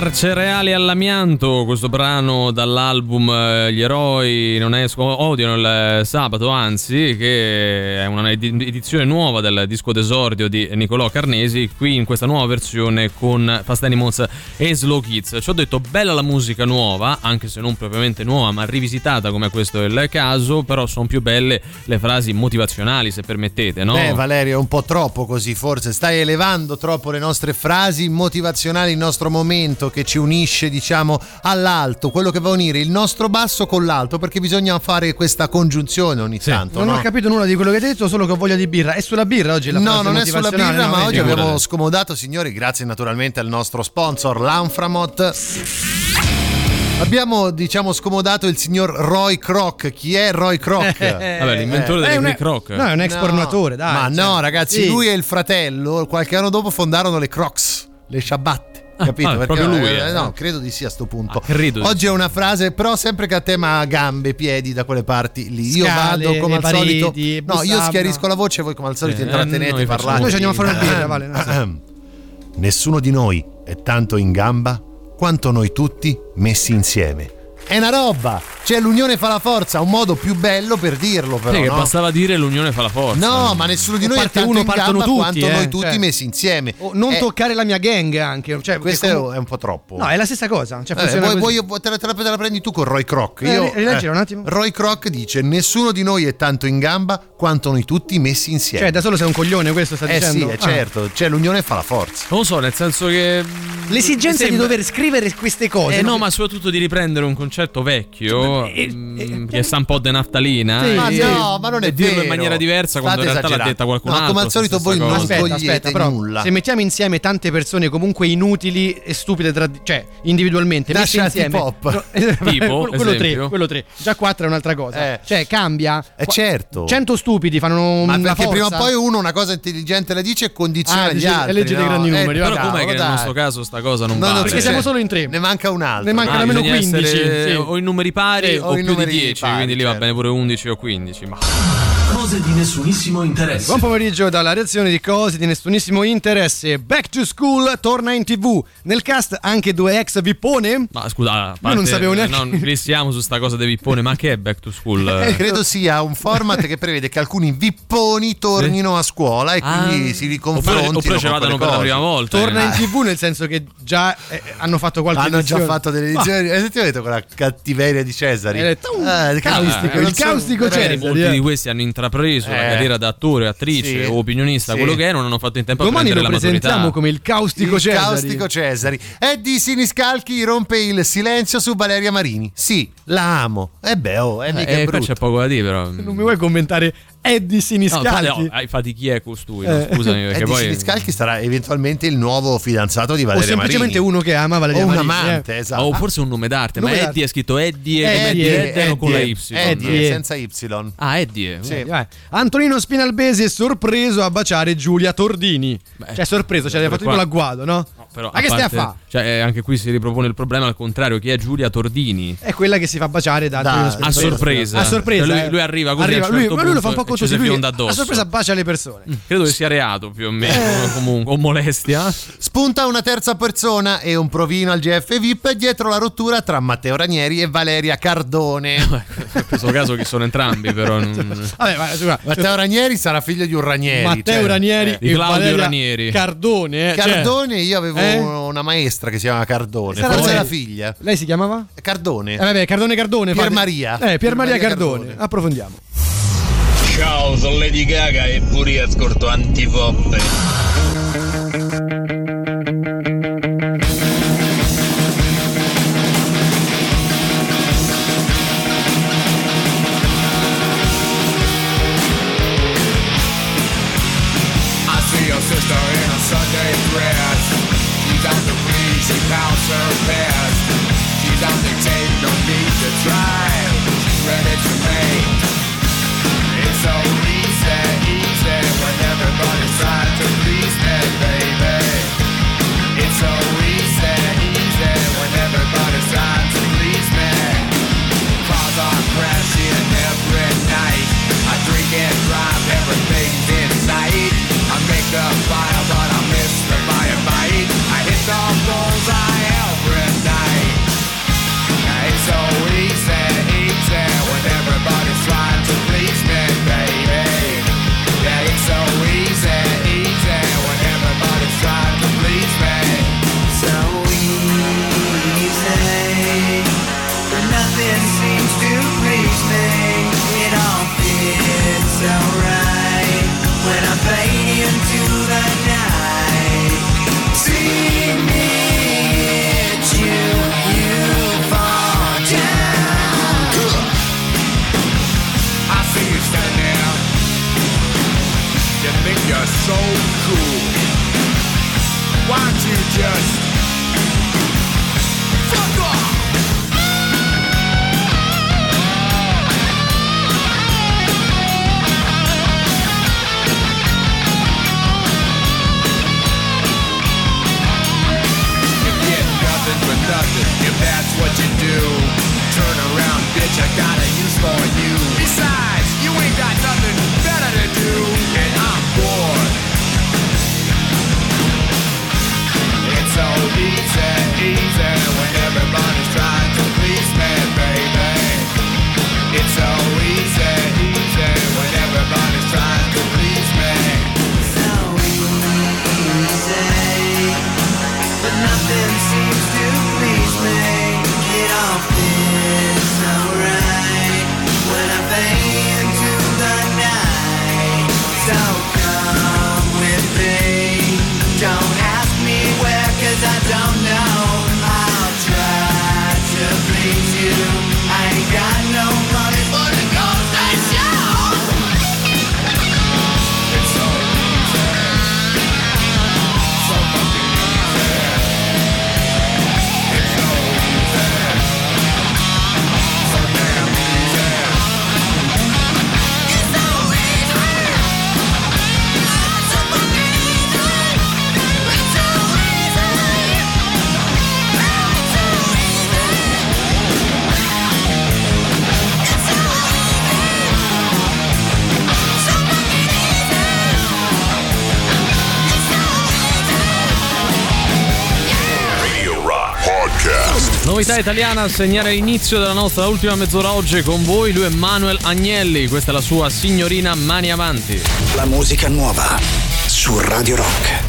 Kinder Cereali all'amianto, questo brano dall'album eh, Gli eroi non escono, odiano il eh, sabato, anzi, che è una edi- edizione nuova del disco d'esordio di Nicolò Carnesi, qui in questa nuova versione con Fast Animals e Slow Kids. Ci ho detto bella la musica nuova, anche se non propriamente nuova, ma rivisitata come questo è il caso, però sono più belle le frasi motivazionali, se permettete, no? Beh, Valerio, è un po' troppo così, forse. Stai elevando troppo le nostre frasi motivazionali, il nostro momento che ci unisce, diciamo, all'alto, quello che va a unire il nostro basso con l'alto, perché bisogna fare questa congiunzione ogni tanto. Non no? ho capito nulla di quello che hai detto, solo che ho voglia di birra. È sulla birra oggi la No, non è sulla birra, no? ma oggi abbiamo scomodato, signori, grazie naturalmente al nostro sponsor, l'Anframot. Abbiamo, diciamo, scomodato il signor Roy Kroc. Chi è Roy Kroc? Vabbè, l'inventore È delle Quick Rock. no, è un ex No. pornatore, dai. Ma cioè. no, ragazzi, Sì. lui e il fratello qualche anno dopo fondarono le Crocs, le ciabatte. Capito? vabbè, Perché- proprio lui, eh, eh. No, credo di sì a sto punto. Ah, credo Oggi è una frase, però sempre che a tema gambe, piedi da quelle parti lì. Io Scale, vado come al solito. pareti, No, io schiarisco la voce, voi come al solito Eh, intrattenete, noi parlate. Noi ci andiamo a fare una birra, vale, no. Nessuno di noi è tanto in gamba quanto noi tutti messi insieme. È una roba! Cioè, l'unione fa la forza, un modo più bello per dirlo, però. Sì, che no? bastava dire l'unione fa la forza. No, ma nessuno di noi è parte tanto uno, in partono gamba tutti, quanto eh, noi tutti cioè. messi insieme. O non Eh, toccare la mia gang anche. Cioè, questo comunque- è un po' troppo. No, è la stessa cosa. Cioè, Eh, vuoi- vuoi- te, la, te la- te la prendi tu con Roy Kroc. Eh, Io- ri- rileggila un attimo. Roy Kroc dice: Nessuno di noi è tanto in gamba quanto noi tutti messi insieme. Cioè, da solo sei un coglione, questo sta eh dicendo. sì, è Ah. certo. Cioè, l'unione fa la forza. Non lo so, nel senso che. L'esigenza di Sembra- dover scrivere queste cose. Eh no, no? ma soprattutto di riprendere un concetto vecchio mm, che sta un po' de naftalina. Sì, eh, ma e- no, ma non è e dirlo vero. in maniera diversa quando in State realtà l'ha detta qualcun No, altro. come al solito voi non cosa. Aspetta, togliete aspetta, però nulla. se mettiamo insieme tante persone comunque inutili e stupide, tra- cioè individualmente, messe Lasciati insieme, pop. No, Tipo, quello, tre, esempio? quello tre. Già quattro è un'altra cosa. Eh. Cioè, cambia. Eh, certo. 100 stupidi fanno Ma una perché prima o forza. poi uno una cosa intelligente la dice e condiziona Ah, gli dici- altri. e leggi dei grandi Eh, numeri. Però com'è che nel nostro caso sta cosa non No, no, vale? Perché siamo solo in tre. Ne manca un altro. Ne manca Ah, almeno bisogna 15. Sì. o in numeri pari Sì, o, o in più di numeri 10, pari, quindi lì va certo. bene pure 11 o 15. Ma Cose di nessunissimo interesse. Buon pomeriggio dalla reazione di cose di nessunissimo interesse. Back to School torna in tv. Nel cast anche due ex vippone. Ma scusa, a parte, non sapevo neanche- Non restiamo su sta cosa dei vippone, ma che è back to school? Eh, credo sia un format che prevede che alcuni vipponi tornino a scuola e quindi Ah. si riconfrontino. Oppure, oppure ci vadano per la prima volta. Torna eh. in tv nel senso che già eh, hanno fatto qualche Hanno già edizione. fatto delle edizioni. Hai sentito quella cattiveria di Cesari? Eh, tum, Eh, caustico, il caustico. Cesari. Molti eh. di questi hanno intrapreso la Eh. carriera da attore, attrice Sì. o opinionista, Sì. quello che è, non hanno fatto in tempo Domani a lo prendere la presentiamo maturità. come il caustico il Cesari. caustico Cesari. Eddie Siniscalchi rompe il silenzio su Valeria Marini. Sì, la amo. E beh, oh, è mica Eh, qua brutto. c'è poco da dire, però. Non mi vuoi commentare Eddie No, Siniscalchi? infatti, no, infatti chi è costui? no? Eh. Scusami, perché Eddie poi. Siniscalchi sarà eventualmente il nuovo fidanzato di o Valeria semplicemente Marini. uno che ama Valeria o un Marini, amante, eh. esatto. O forse un nome d'arte, Nome ma d'arte. Eddie è scritto Eddie, come Eddie, Eddie, Eddie, con la Y. Eddie, Eh. senza Y. Ah, Eddie. Sì. Eh, Antonino Spinalbesi è sorpreso a baciare Giulia Tordini. cioè, è sorpreso, cioè, aveva fatto tipo l'agguato, no? Però, Ma che stai a parte- fa? Cioè, eh, anche qui si ripropone il problema al contrario, chi è Giulia Tordini? È quella che si fa baciare da, Da- a sorpresa. A sorpresa. Cioè, lui, eh. lui arriva così Arriva, a un lui, certo ma lui lo fa un po' così. Lui a sorpresa bacia le persone. Credo che sia reato più o meno, Eh. comunque, o molestia. Spunta una terza persona e un provino al GF VIP dietro la rottura tra Matteo Ranieri e Valeria Cardone. In questo caso che sono entrambi, però. non- Vabbè, ma, scusa, Matteo Ranieri sarà figlio di un Ranieri. Matteo cioè, Ranieri eh. Di Claudio Valeria Ranieri. Cardone. eh, cioè- Cardone, io avevo Eh? una maestra che si chiama Cardone, Sarà forse lei. la figlia. Lei si chiamava? Cardone. Eh, vabbè, Cardone Cardone. Pier Maria. Eh, Pier Maria Pier Maria Cardone. Cardone. Approfondiamo. Ciao, sono Lady Gaga e pure io ascolto antipop. I see your sister in a Sunday dress. She pounds her best. She's on the tape, no need to try. Ready to make. It's so easy, easy when everybody's trying to please me, baby. It's so easy, easy when everybody's trying to please me. Cars are crashing every night. I drink and drive, everything's in sight. I make the fire, so cool. Why don't you just novità italiana a segnare l'inizio della nostra ultima mezz'ora oggi con voi, lui è Manuel Agnelli, questa è la sua signorina Mani Avanti. La musica nuova su Radio Rock.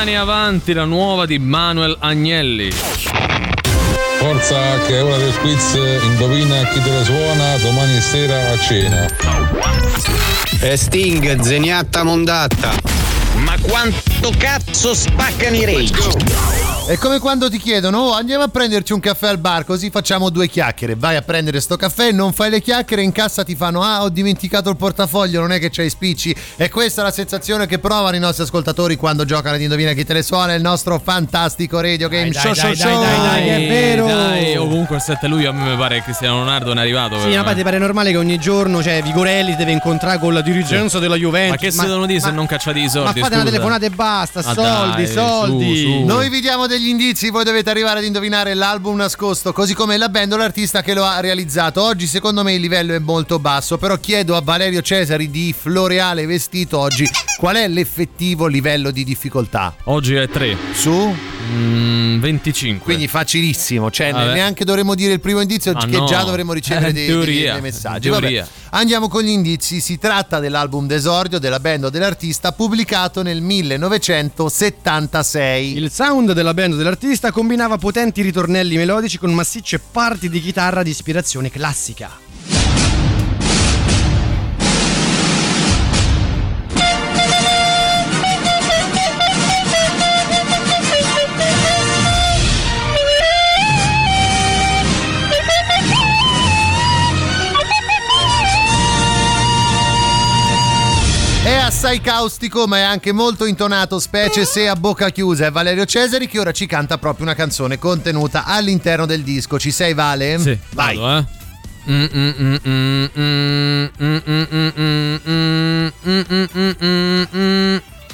Mani avanti, la nuova di Manuel Agnelli. Forza che è ora del quiz, indovina chi te la suona domani sera a cena. E Sting, zeniatta mondatta. Ma quanto cazzo spaccano i rage? È come quando ti chiedono, oh andiamo a prenderci un caffè al bar così facciamo due chiacchiere. Vai a prendere sto caffè, non fai le chiacchiere, in cassa ti fanno, ah ho dimenticato il portafoglio, non è che c'hai spicci. E questa è la sensazione che provano i nostri ascoltatori quando giocano ad Indovina chi te le suona, il nostro fantastico radio game Dai, show dai, show dai, show. dai, dai, che è vero. Dai, ovunque il 7 luglio a me mi pare che Cristiano Ronaldo non è arrivato. Sì, ma ti pare normale che ogni giorno cioè, Vigorelli si deve incontrare con la dirigenza della Juventus. Ma che se devono dire se non cacciate i Ma soldi? fate una scusa? telefonata e basta, Ma soldi, dai, soldi. su, su. Noi vi diamo degli indizi, voi dovete arrivare ad indovinare l'album nascosto, così come la band o l'artista che lo ha realizzato. Oggi secondo me il livello è molto basso, però chiedo a Valerio Cesari di Floreale Vestito oggi qual è l'effettivo livello di difficoltà. Oggi è 3. Su? 25. Quindi facilissimo, cioè Vabbè. neanche dovremmo dire il primo indizio Ah, che no. già dovremmo ricevere Eh, dei, teoria. dei- messaggi. Teoria. Vabbè. Andiamo con gli indizi, si tratta dell'album d'esordio della band o dell'artista pubblicato nel 1976. Il sound della band dell'artista combinava potenti ritornelli melodici con massicce parti di chitarra di ispirazione classica. Assai caustico, ma è anche molto intonato, specie se a bocca chiusa. È Valerio Cesari che ora ci canta proprio una canzone contenuta all'interno del disco. Ci sei, Vale? Sì, vai. vado, eh. Mm,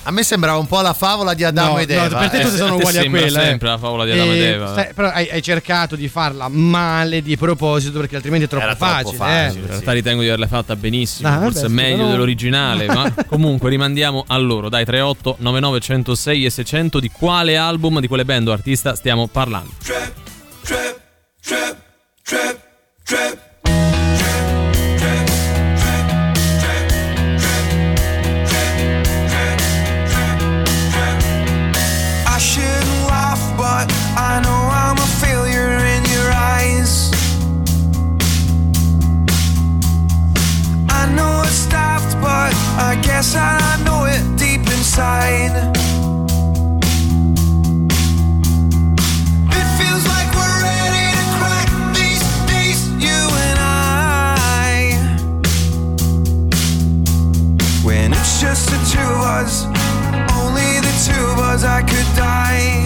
a me sembrava un po' la favola di Adamo no, ed Eva. No, per te tutte eh, sono uguali a quella. Eh. sempre eh. la favola di Adamo e, eh, ed Eva. Stai, però hai, hai, cercato di farla male di proposito perché altrimenti è troppo Era facile. Troppo facile eh. In realtà ritengo di averla fatta benissimo. Ah, forse vabbè, meglio no. dell'originale. ma comunque rimandiamo a loro. Dai, 38, 99, 106 e 600 di quale album, di quale band o artista stiamo parlando. Trap, trap, trap, trap, trap. Guess I know it deep inside. It feels like we're ready to crack these you and I. When it's just the two of us, only the two of us, I could die.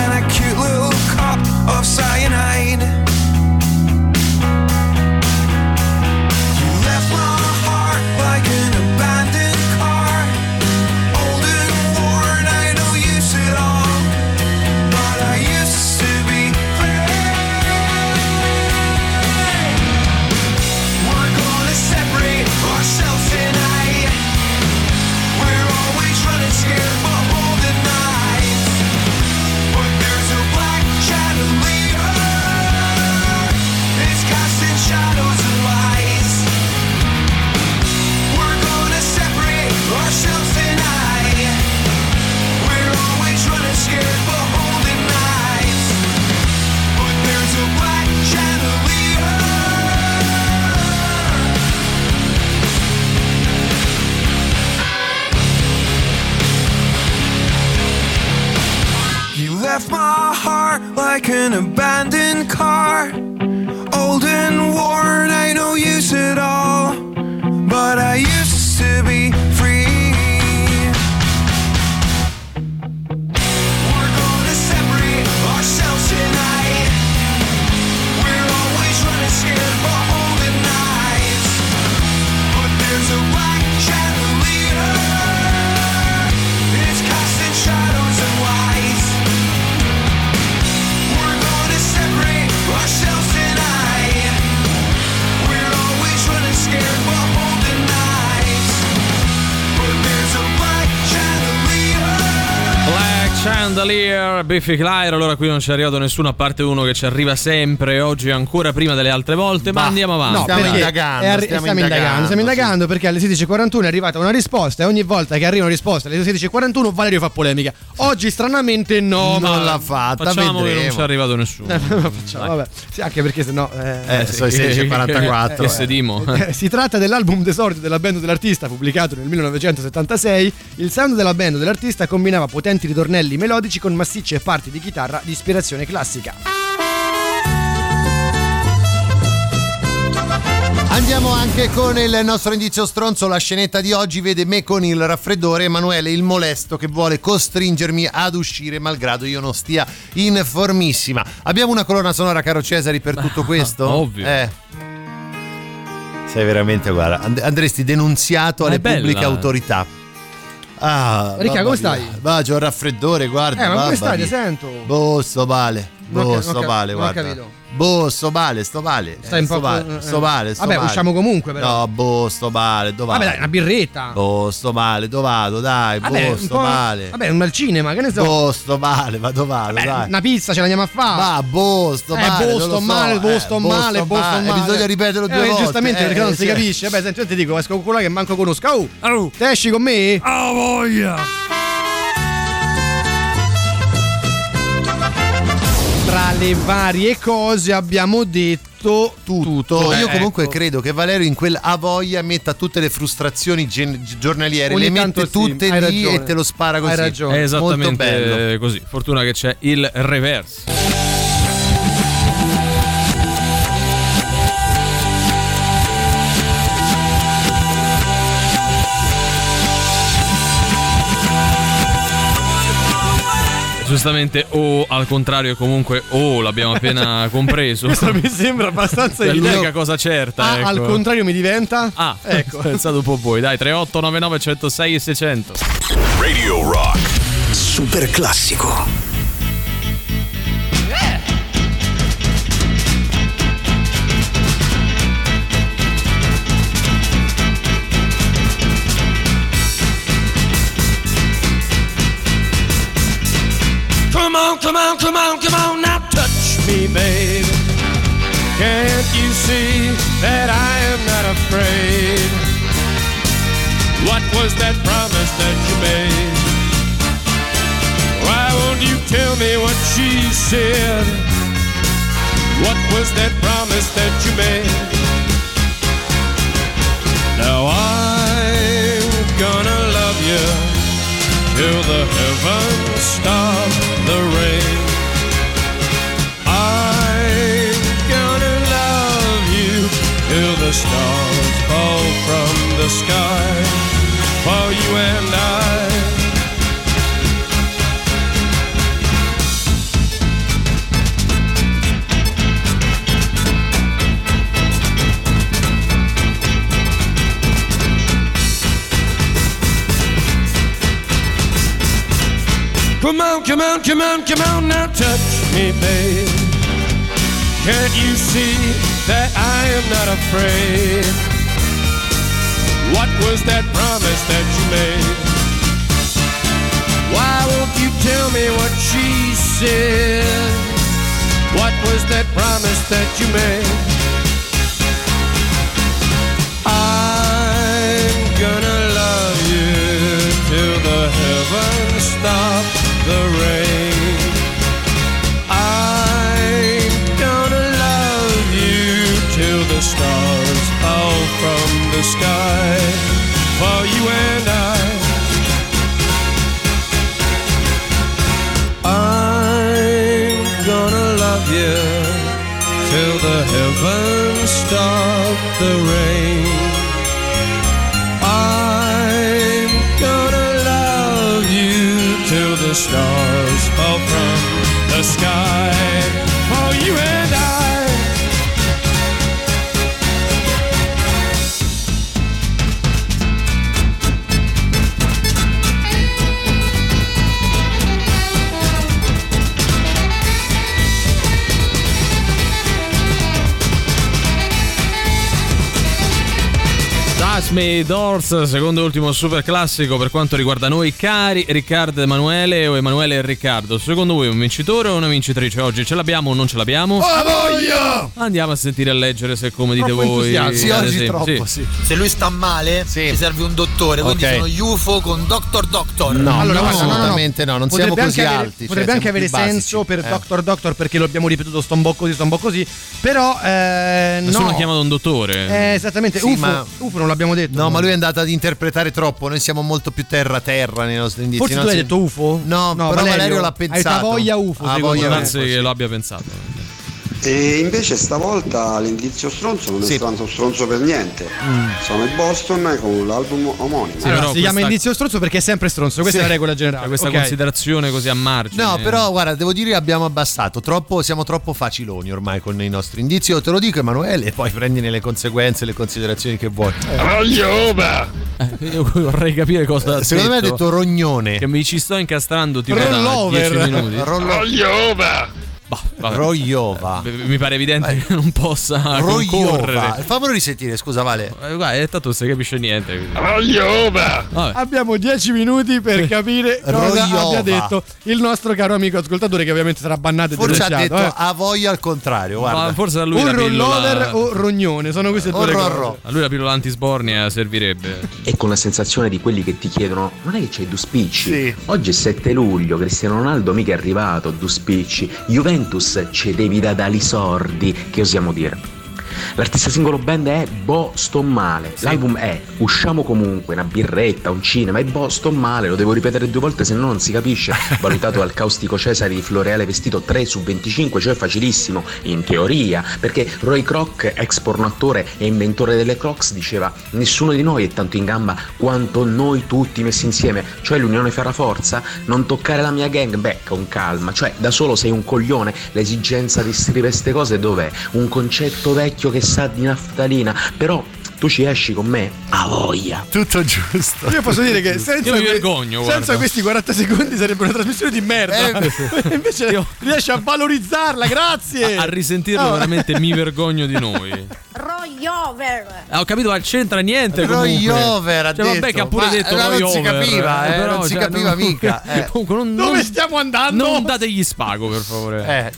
Biffy Clyro. Allora, qui non ci è arrivato nessuno a parte uno che ci arriva sempre. Oggi ancora prima delle altre volte. Ma andiamo avanti. No, Stiamo indagando, arri- stiamo stiamo indagando, indagando, stiamo indagando perché alle 16.41 è arrivata una risposta e ogni volta che arriva una risposta alle 16.41 Valerio fa polemica. Oggi stranamente no, Non ma l'ha fatta, Facciamo che non vedremo. ci è arrivato nessuno. Eh, facciamo, vabbè. Sì, anche perché sennò Eh, sono i 16.44. Che sedimo. Eh, si tratta dell'album d'esordio della band dell'artista pubblicato nel 1976. Il sound della band dell'artista combinava potenti ritornelli melodici con massicce parti di chitarra di ispirazione classica. Andiamo anche con il nostro indizio stronzo. La scenetta di oggi vede me con il raffreddore, Emanuele il molesto che vuole costringermi ad uscire malgrado io non stia in formissima. Abbiamo una colonna sonora, caro Cesari, per tutto questo? ovvio. Eh. Sei veramente, guarda, and- andresti denunziato Ma alle pubbliche autorità. Ah, Ricca, come stai? Va, c'ho il raffreddore, guarda. Eh, ma come stai? Ti sento. Boh, sto male. Boh, sto male, non ho guarda. capito. Boh, sto male, sto male. Stai Eh, un sto po' male, eh. sto male, sto Vabbè, male. usciamo comunque però. No, boh, sto male, dove Vabbè, vado? dai, una birretta. Boh, sto male, dove vado? Dai, Vabbè, boh, sto male. Vabbè, un al cinema, che ne so. Boh, sto male, ma dove vado? Beh, dai. una pizza ce la andiamo a fare. Va, boh, sto eh, male. boh, non sto lo so. male, boh, Eh, sto male, boh, sto male. E bisogna ripeterlo due eh, volte. Giustamente, perché eh, non si sì. capisce. Vabbè, senti, io ti dico, esco con quella che manco conosco. Oh, te esci con me? Ah, voglia! Tra le varie cose abbiamo detto tutto. Io Eh, comunque ecco. credo che Valerio in quel a voglia metta tutte le frustrazioni gen- giornaliere, Ogni le mette sì, tutte hai lì ragione. e te lo spara così. Hai ragione. È Molto bello. esattamente così. Fortuna che c'è il reverse. Giustamente o al contrario comunque o l'abbiamo appena compreso. Questo mi sembra abbastanza l'unica cosa certa. Ah, ecco. al contrario mi diventa? Ah, ecco. Pensate un po' voi, dai, 3899 106 e 600. Radio Rock. Super classico. On, come on, come on, now touch me, babe. Can't you see that I am not afraid? What was that promise that you made? Why won't you tell me what she said? What was that promise that you made? Now I'm gonna love you till the heavens stop sky for you and I. Come on, come on, come on, come on, now touch me, babe. Can't you see that I am not afraid? What was that promise that you made? Why won't you tell me what she said? What was that promise that you made? I'm gonna love you till the heavens stop the rain. The sky for you and I. I'm gonna love Heaven stop the rain. I'm gonna love you till the stars fall from the sky. Touch Me Doors, secondo e ultimo super classico per quanto riguarda noi cari Riccardo Emanuele o Emanuele e Riccardo. Secondo voi un vincitore o una vincitrice oggi? Ce l'abbiamo o non ce l'abbiamo? A voglia! Andiamo a sentire e a leggere se come dite Troppo voi. Sì, ad oggi esempio. troppo, Sì. Se lui sta male, ti serve un dottore. Quindi Ok. sono UFO con Doctor Doctor. No, Allora, no, guarda, no, no, no. assolutamente no, non siamo Potrebbe così anche avere- alti. cioè, potrebbe anche siamo avere basici. senso per Eh. Doctor Doctor perché lo abbiamo ripetuto sto un po' così, sto un po' così. Però eh, Nessuno no. ha chiamato un dottore. Eh, esattamente, Sì, UFO, ma- UFO non l'abbiamo detto. No, ma lui è andato ad interpretare troppo. Noi siamo molto più terra-terra nei nostri indizi. Forse non tu hai detto UFO? No, però Valerio, l'ha pensato. Hai voglia UFO, Ah, secondo voglia me. Grazie che lo abbia pensato. E invece stavolta l'indizio stronzo non Sì. è stato stronzo per niente. Mm. Sono i Boston con l'album omonimo. Sì, Allora, si chiama questa- indizio stronzo perché è sempre stronzo, questa Sì. è la regola generale. Questa ok? considerazione così a margine. No, però guarda, devo dire che abbiamo abbassato. Troppo, siamo troppo faciloni ormai con i nostri indizi. Io te lo dico, Emanuele, e poi prendine le conseguenze, le considerazioni che vuoi. Eh, io vorrei capire cosa ha Secondo me ha detto rognone. Che mi ci sto incastrando tipo da Rollover. 10 minuti. Rollo- Bah, vabbè. Roiova. Eh, Mi pare evidente che non possa Roiova. concorrere. Fammelo risentire, scusa, Vale. Eh, Guarda, eh, tanto non si capisce niente. quindi. Roiova. Vabbè. Abbiamo 10 minuti per capire cosa Roiova. abbia detto il nostro caro amico ascoltatore che ovviamente sarà bannato e Forse ha denunciato. detto eh. a voglia al contrario, guarda. Ma forse a lui O la rollover pillola o rognone, sono queste due le Orro, cose. a lui la pillola antisbornia servirebbe. E con la sensazione di quelli che ti chiedono: non è che c'hai due spicci? Sì. Oggi è 7 luglio, Cristiano Ronaldo mica è arrivato, due spicci. Juventus cedevi da dali sordi, che osiamo dire? L'artista singolo band è Bo Sto Male. L'album è Usciamo comunque, una birretta, un cinema e Bo Sto Male, lo devo ripetere due volte se no non si capisce. Valutato al caustico Cesare di Floreale vestito 3 su 25, cioè facilissimo, in teoria, perché Roy Kroc, ex pornoattore e inventore delle Crocs, diceva nessuno di noi è tanto in gamba quanto noi tutti messi insieme, cioè l'unione farà forza, non toccare la mia gang, beh, con calma, cioè da solo sei un coglione, l'esigenza di scrivere queste cose dov'è? Un concetto vecchio che sa di naftalina, però tu ci esci con me? A voglia! Tutto giusto. Io posso dire che senza, Io que- vergogno, senza questi 40 secondi sarebbe una trasmissione di merda. Eh, Invece riesce a valorizzarla, grazie. A risentirlo No. veramente mi vergogno di noi. Royover. Ah, ho capito, ma c'entra niente comunque. Royover ha cioè, vabbè detto. che ha pure Ma- detto ma non si capiva, eh, però, non si cioè, capiva non- mica, eh. Comunque non, Dove non- stiamo andando? non dategli spago, per favore. Eh,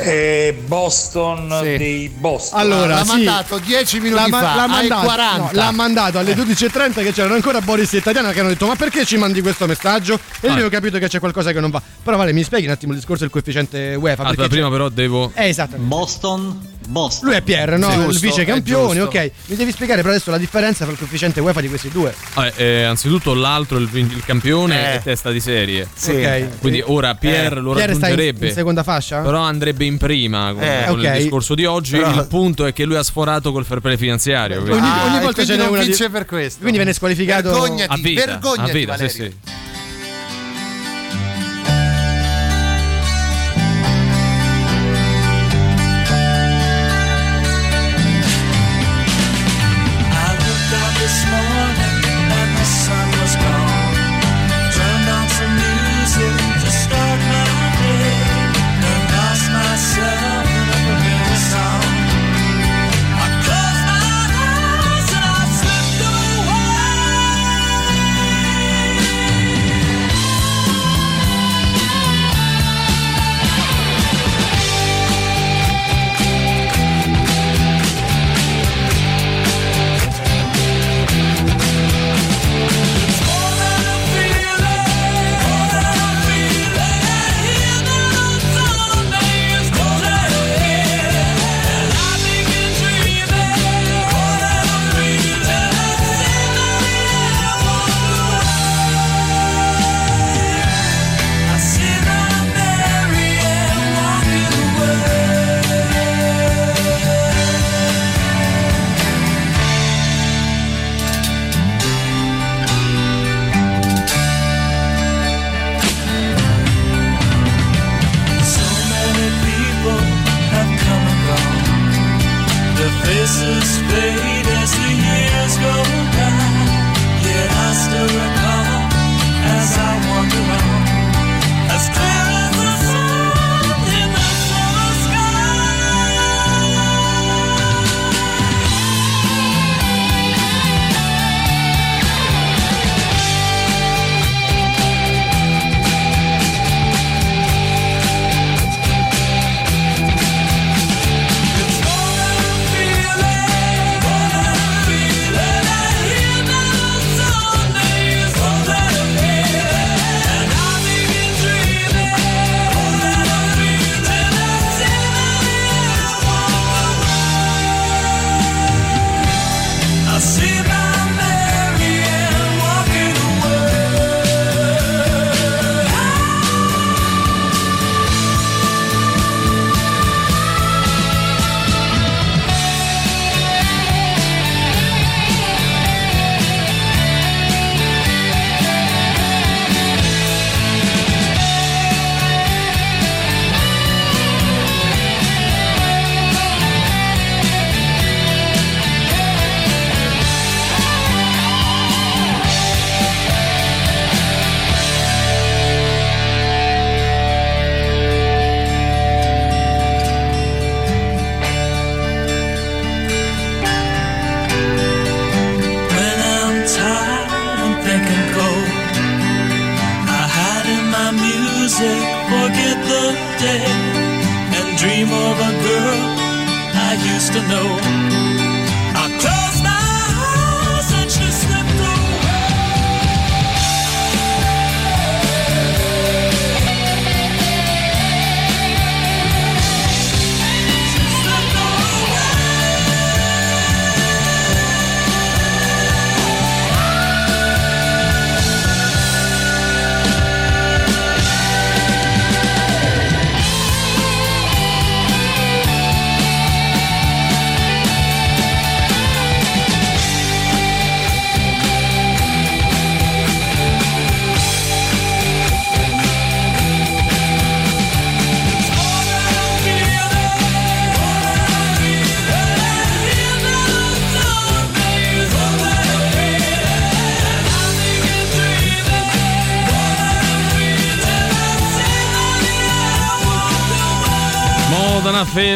Eh, Boston Sì. dei Boston. Allora, l'ha sì. mandato 10 minuti L'ha, fa, l'ha mandato, 40. no, l'ha mandato alle 12.30 che c'erano ancora Boris e Tatiana che hanno detto ma perché ci mandi questo messaggio? E Ah. io ho capito che c'è qualcosa che non va. Però vale, mi spieghi un attimo il discorso del coefficiente UEFA? Perché prima però devo. Eh, esatto. Boston, Boston. Lui è Pierre, no? Giusto, il vice campione, ok. Mi devi spiegare però adesso la differenza tra il coefficiente UEFA di questi due. Vabbè, eh, anzitutto l'altro, il, il campione, Eh. è testa di serie. Sì. Ok. Quindi ora Pierre lo Pierre sta in, raggiungerebbe. in seconda fascia? Però andrebbe in prima con, Eh, con il discorso di oggi. Però- Il punto è che lui ha sforato col fair play finanziario. Ogni, Ah, ogni e volta ce n'è una di- vince per questo. Quindi viene squalificato. Vergognati, a vita, vergognati, a vita, sì, Valerio. sì. I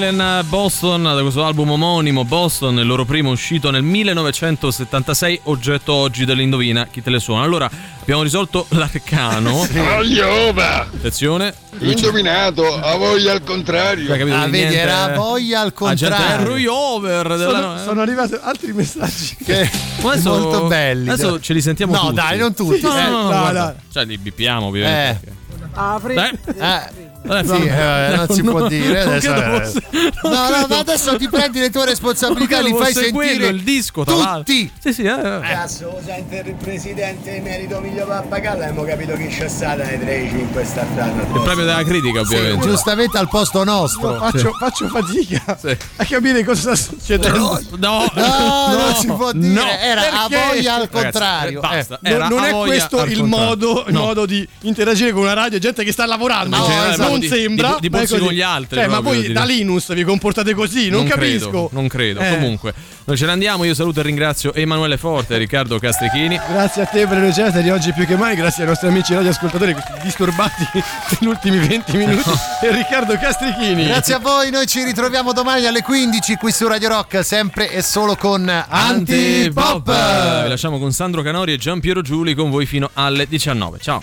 Phelan Boston da questo album omonimo Boston, il loro primo uscito nel 1976, oggetto oggi dell'indovina chi te le suona. Allora, abbiamo risolto l'arcano. Voglioba! Attenzione. Indovinato, a voglia al contrario. Hai capito Ah, di vedi, niente? era voglia al Ah, contrario. Roy over della- Sono, sono arrivati altri messaggi Che Adesso- molto belli. Adesso ce li sentiamo no, tutti. dai, non tutti. No, no, eh. no, no, no, guarda. no. Cioè, li bippiamo ovviamente. Apri. Dai. Eh, Eh, sì, eh, non si può dire. Adesso, eh. fosse- no, no, ma adesso ti prendi le tue responsabilità, li fai sentire quello, il disco, tra l'altro. tutti. Sì, sì, eh. Cazzo, sente il presidente emerito Emilio Pappagallo abbiamo capito chi c'è stata nei 13 in questa frase. Il premio della critica, ovviamente. Giustamente al posto nostro. faccio, faccio fatica a capire cosa sta succedendo. No, No, non si può dire. No. Era a Perché? voglia al Ragazzi, contrario. eh, basta. Eh. Non è questo il modo, modo di interagire con una radio, gente che sta lavorando. No, Cioè, esatto, non di- sembra. di- di così. con gli altri Cioè, ma voi di- da Linus vi comportate così? Non, capisco. Credo, non credo. Eh. Comunque, noi ce ne andiamo. Io saluto e ringrazio Emanuele Forte e Riccardo Castrichini. Grazie a te per le ricette di oggi più che mai, grazie ai nostri amici radioascoltatori disturbati negli ultimi 20 minuti e Riccardo Castrichini. Grazie a voi, noi ci ritroviamo domani alle 15 qui su Radio Rock, sempre e solo con Antipop. Antipop. Vi lasciamo con Sandro Canori e Gian Piero Giuli con voi fino alle 19. Ciao.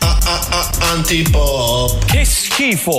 Antipop. Che schifo!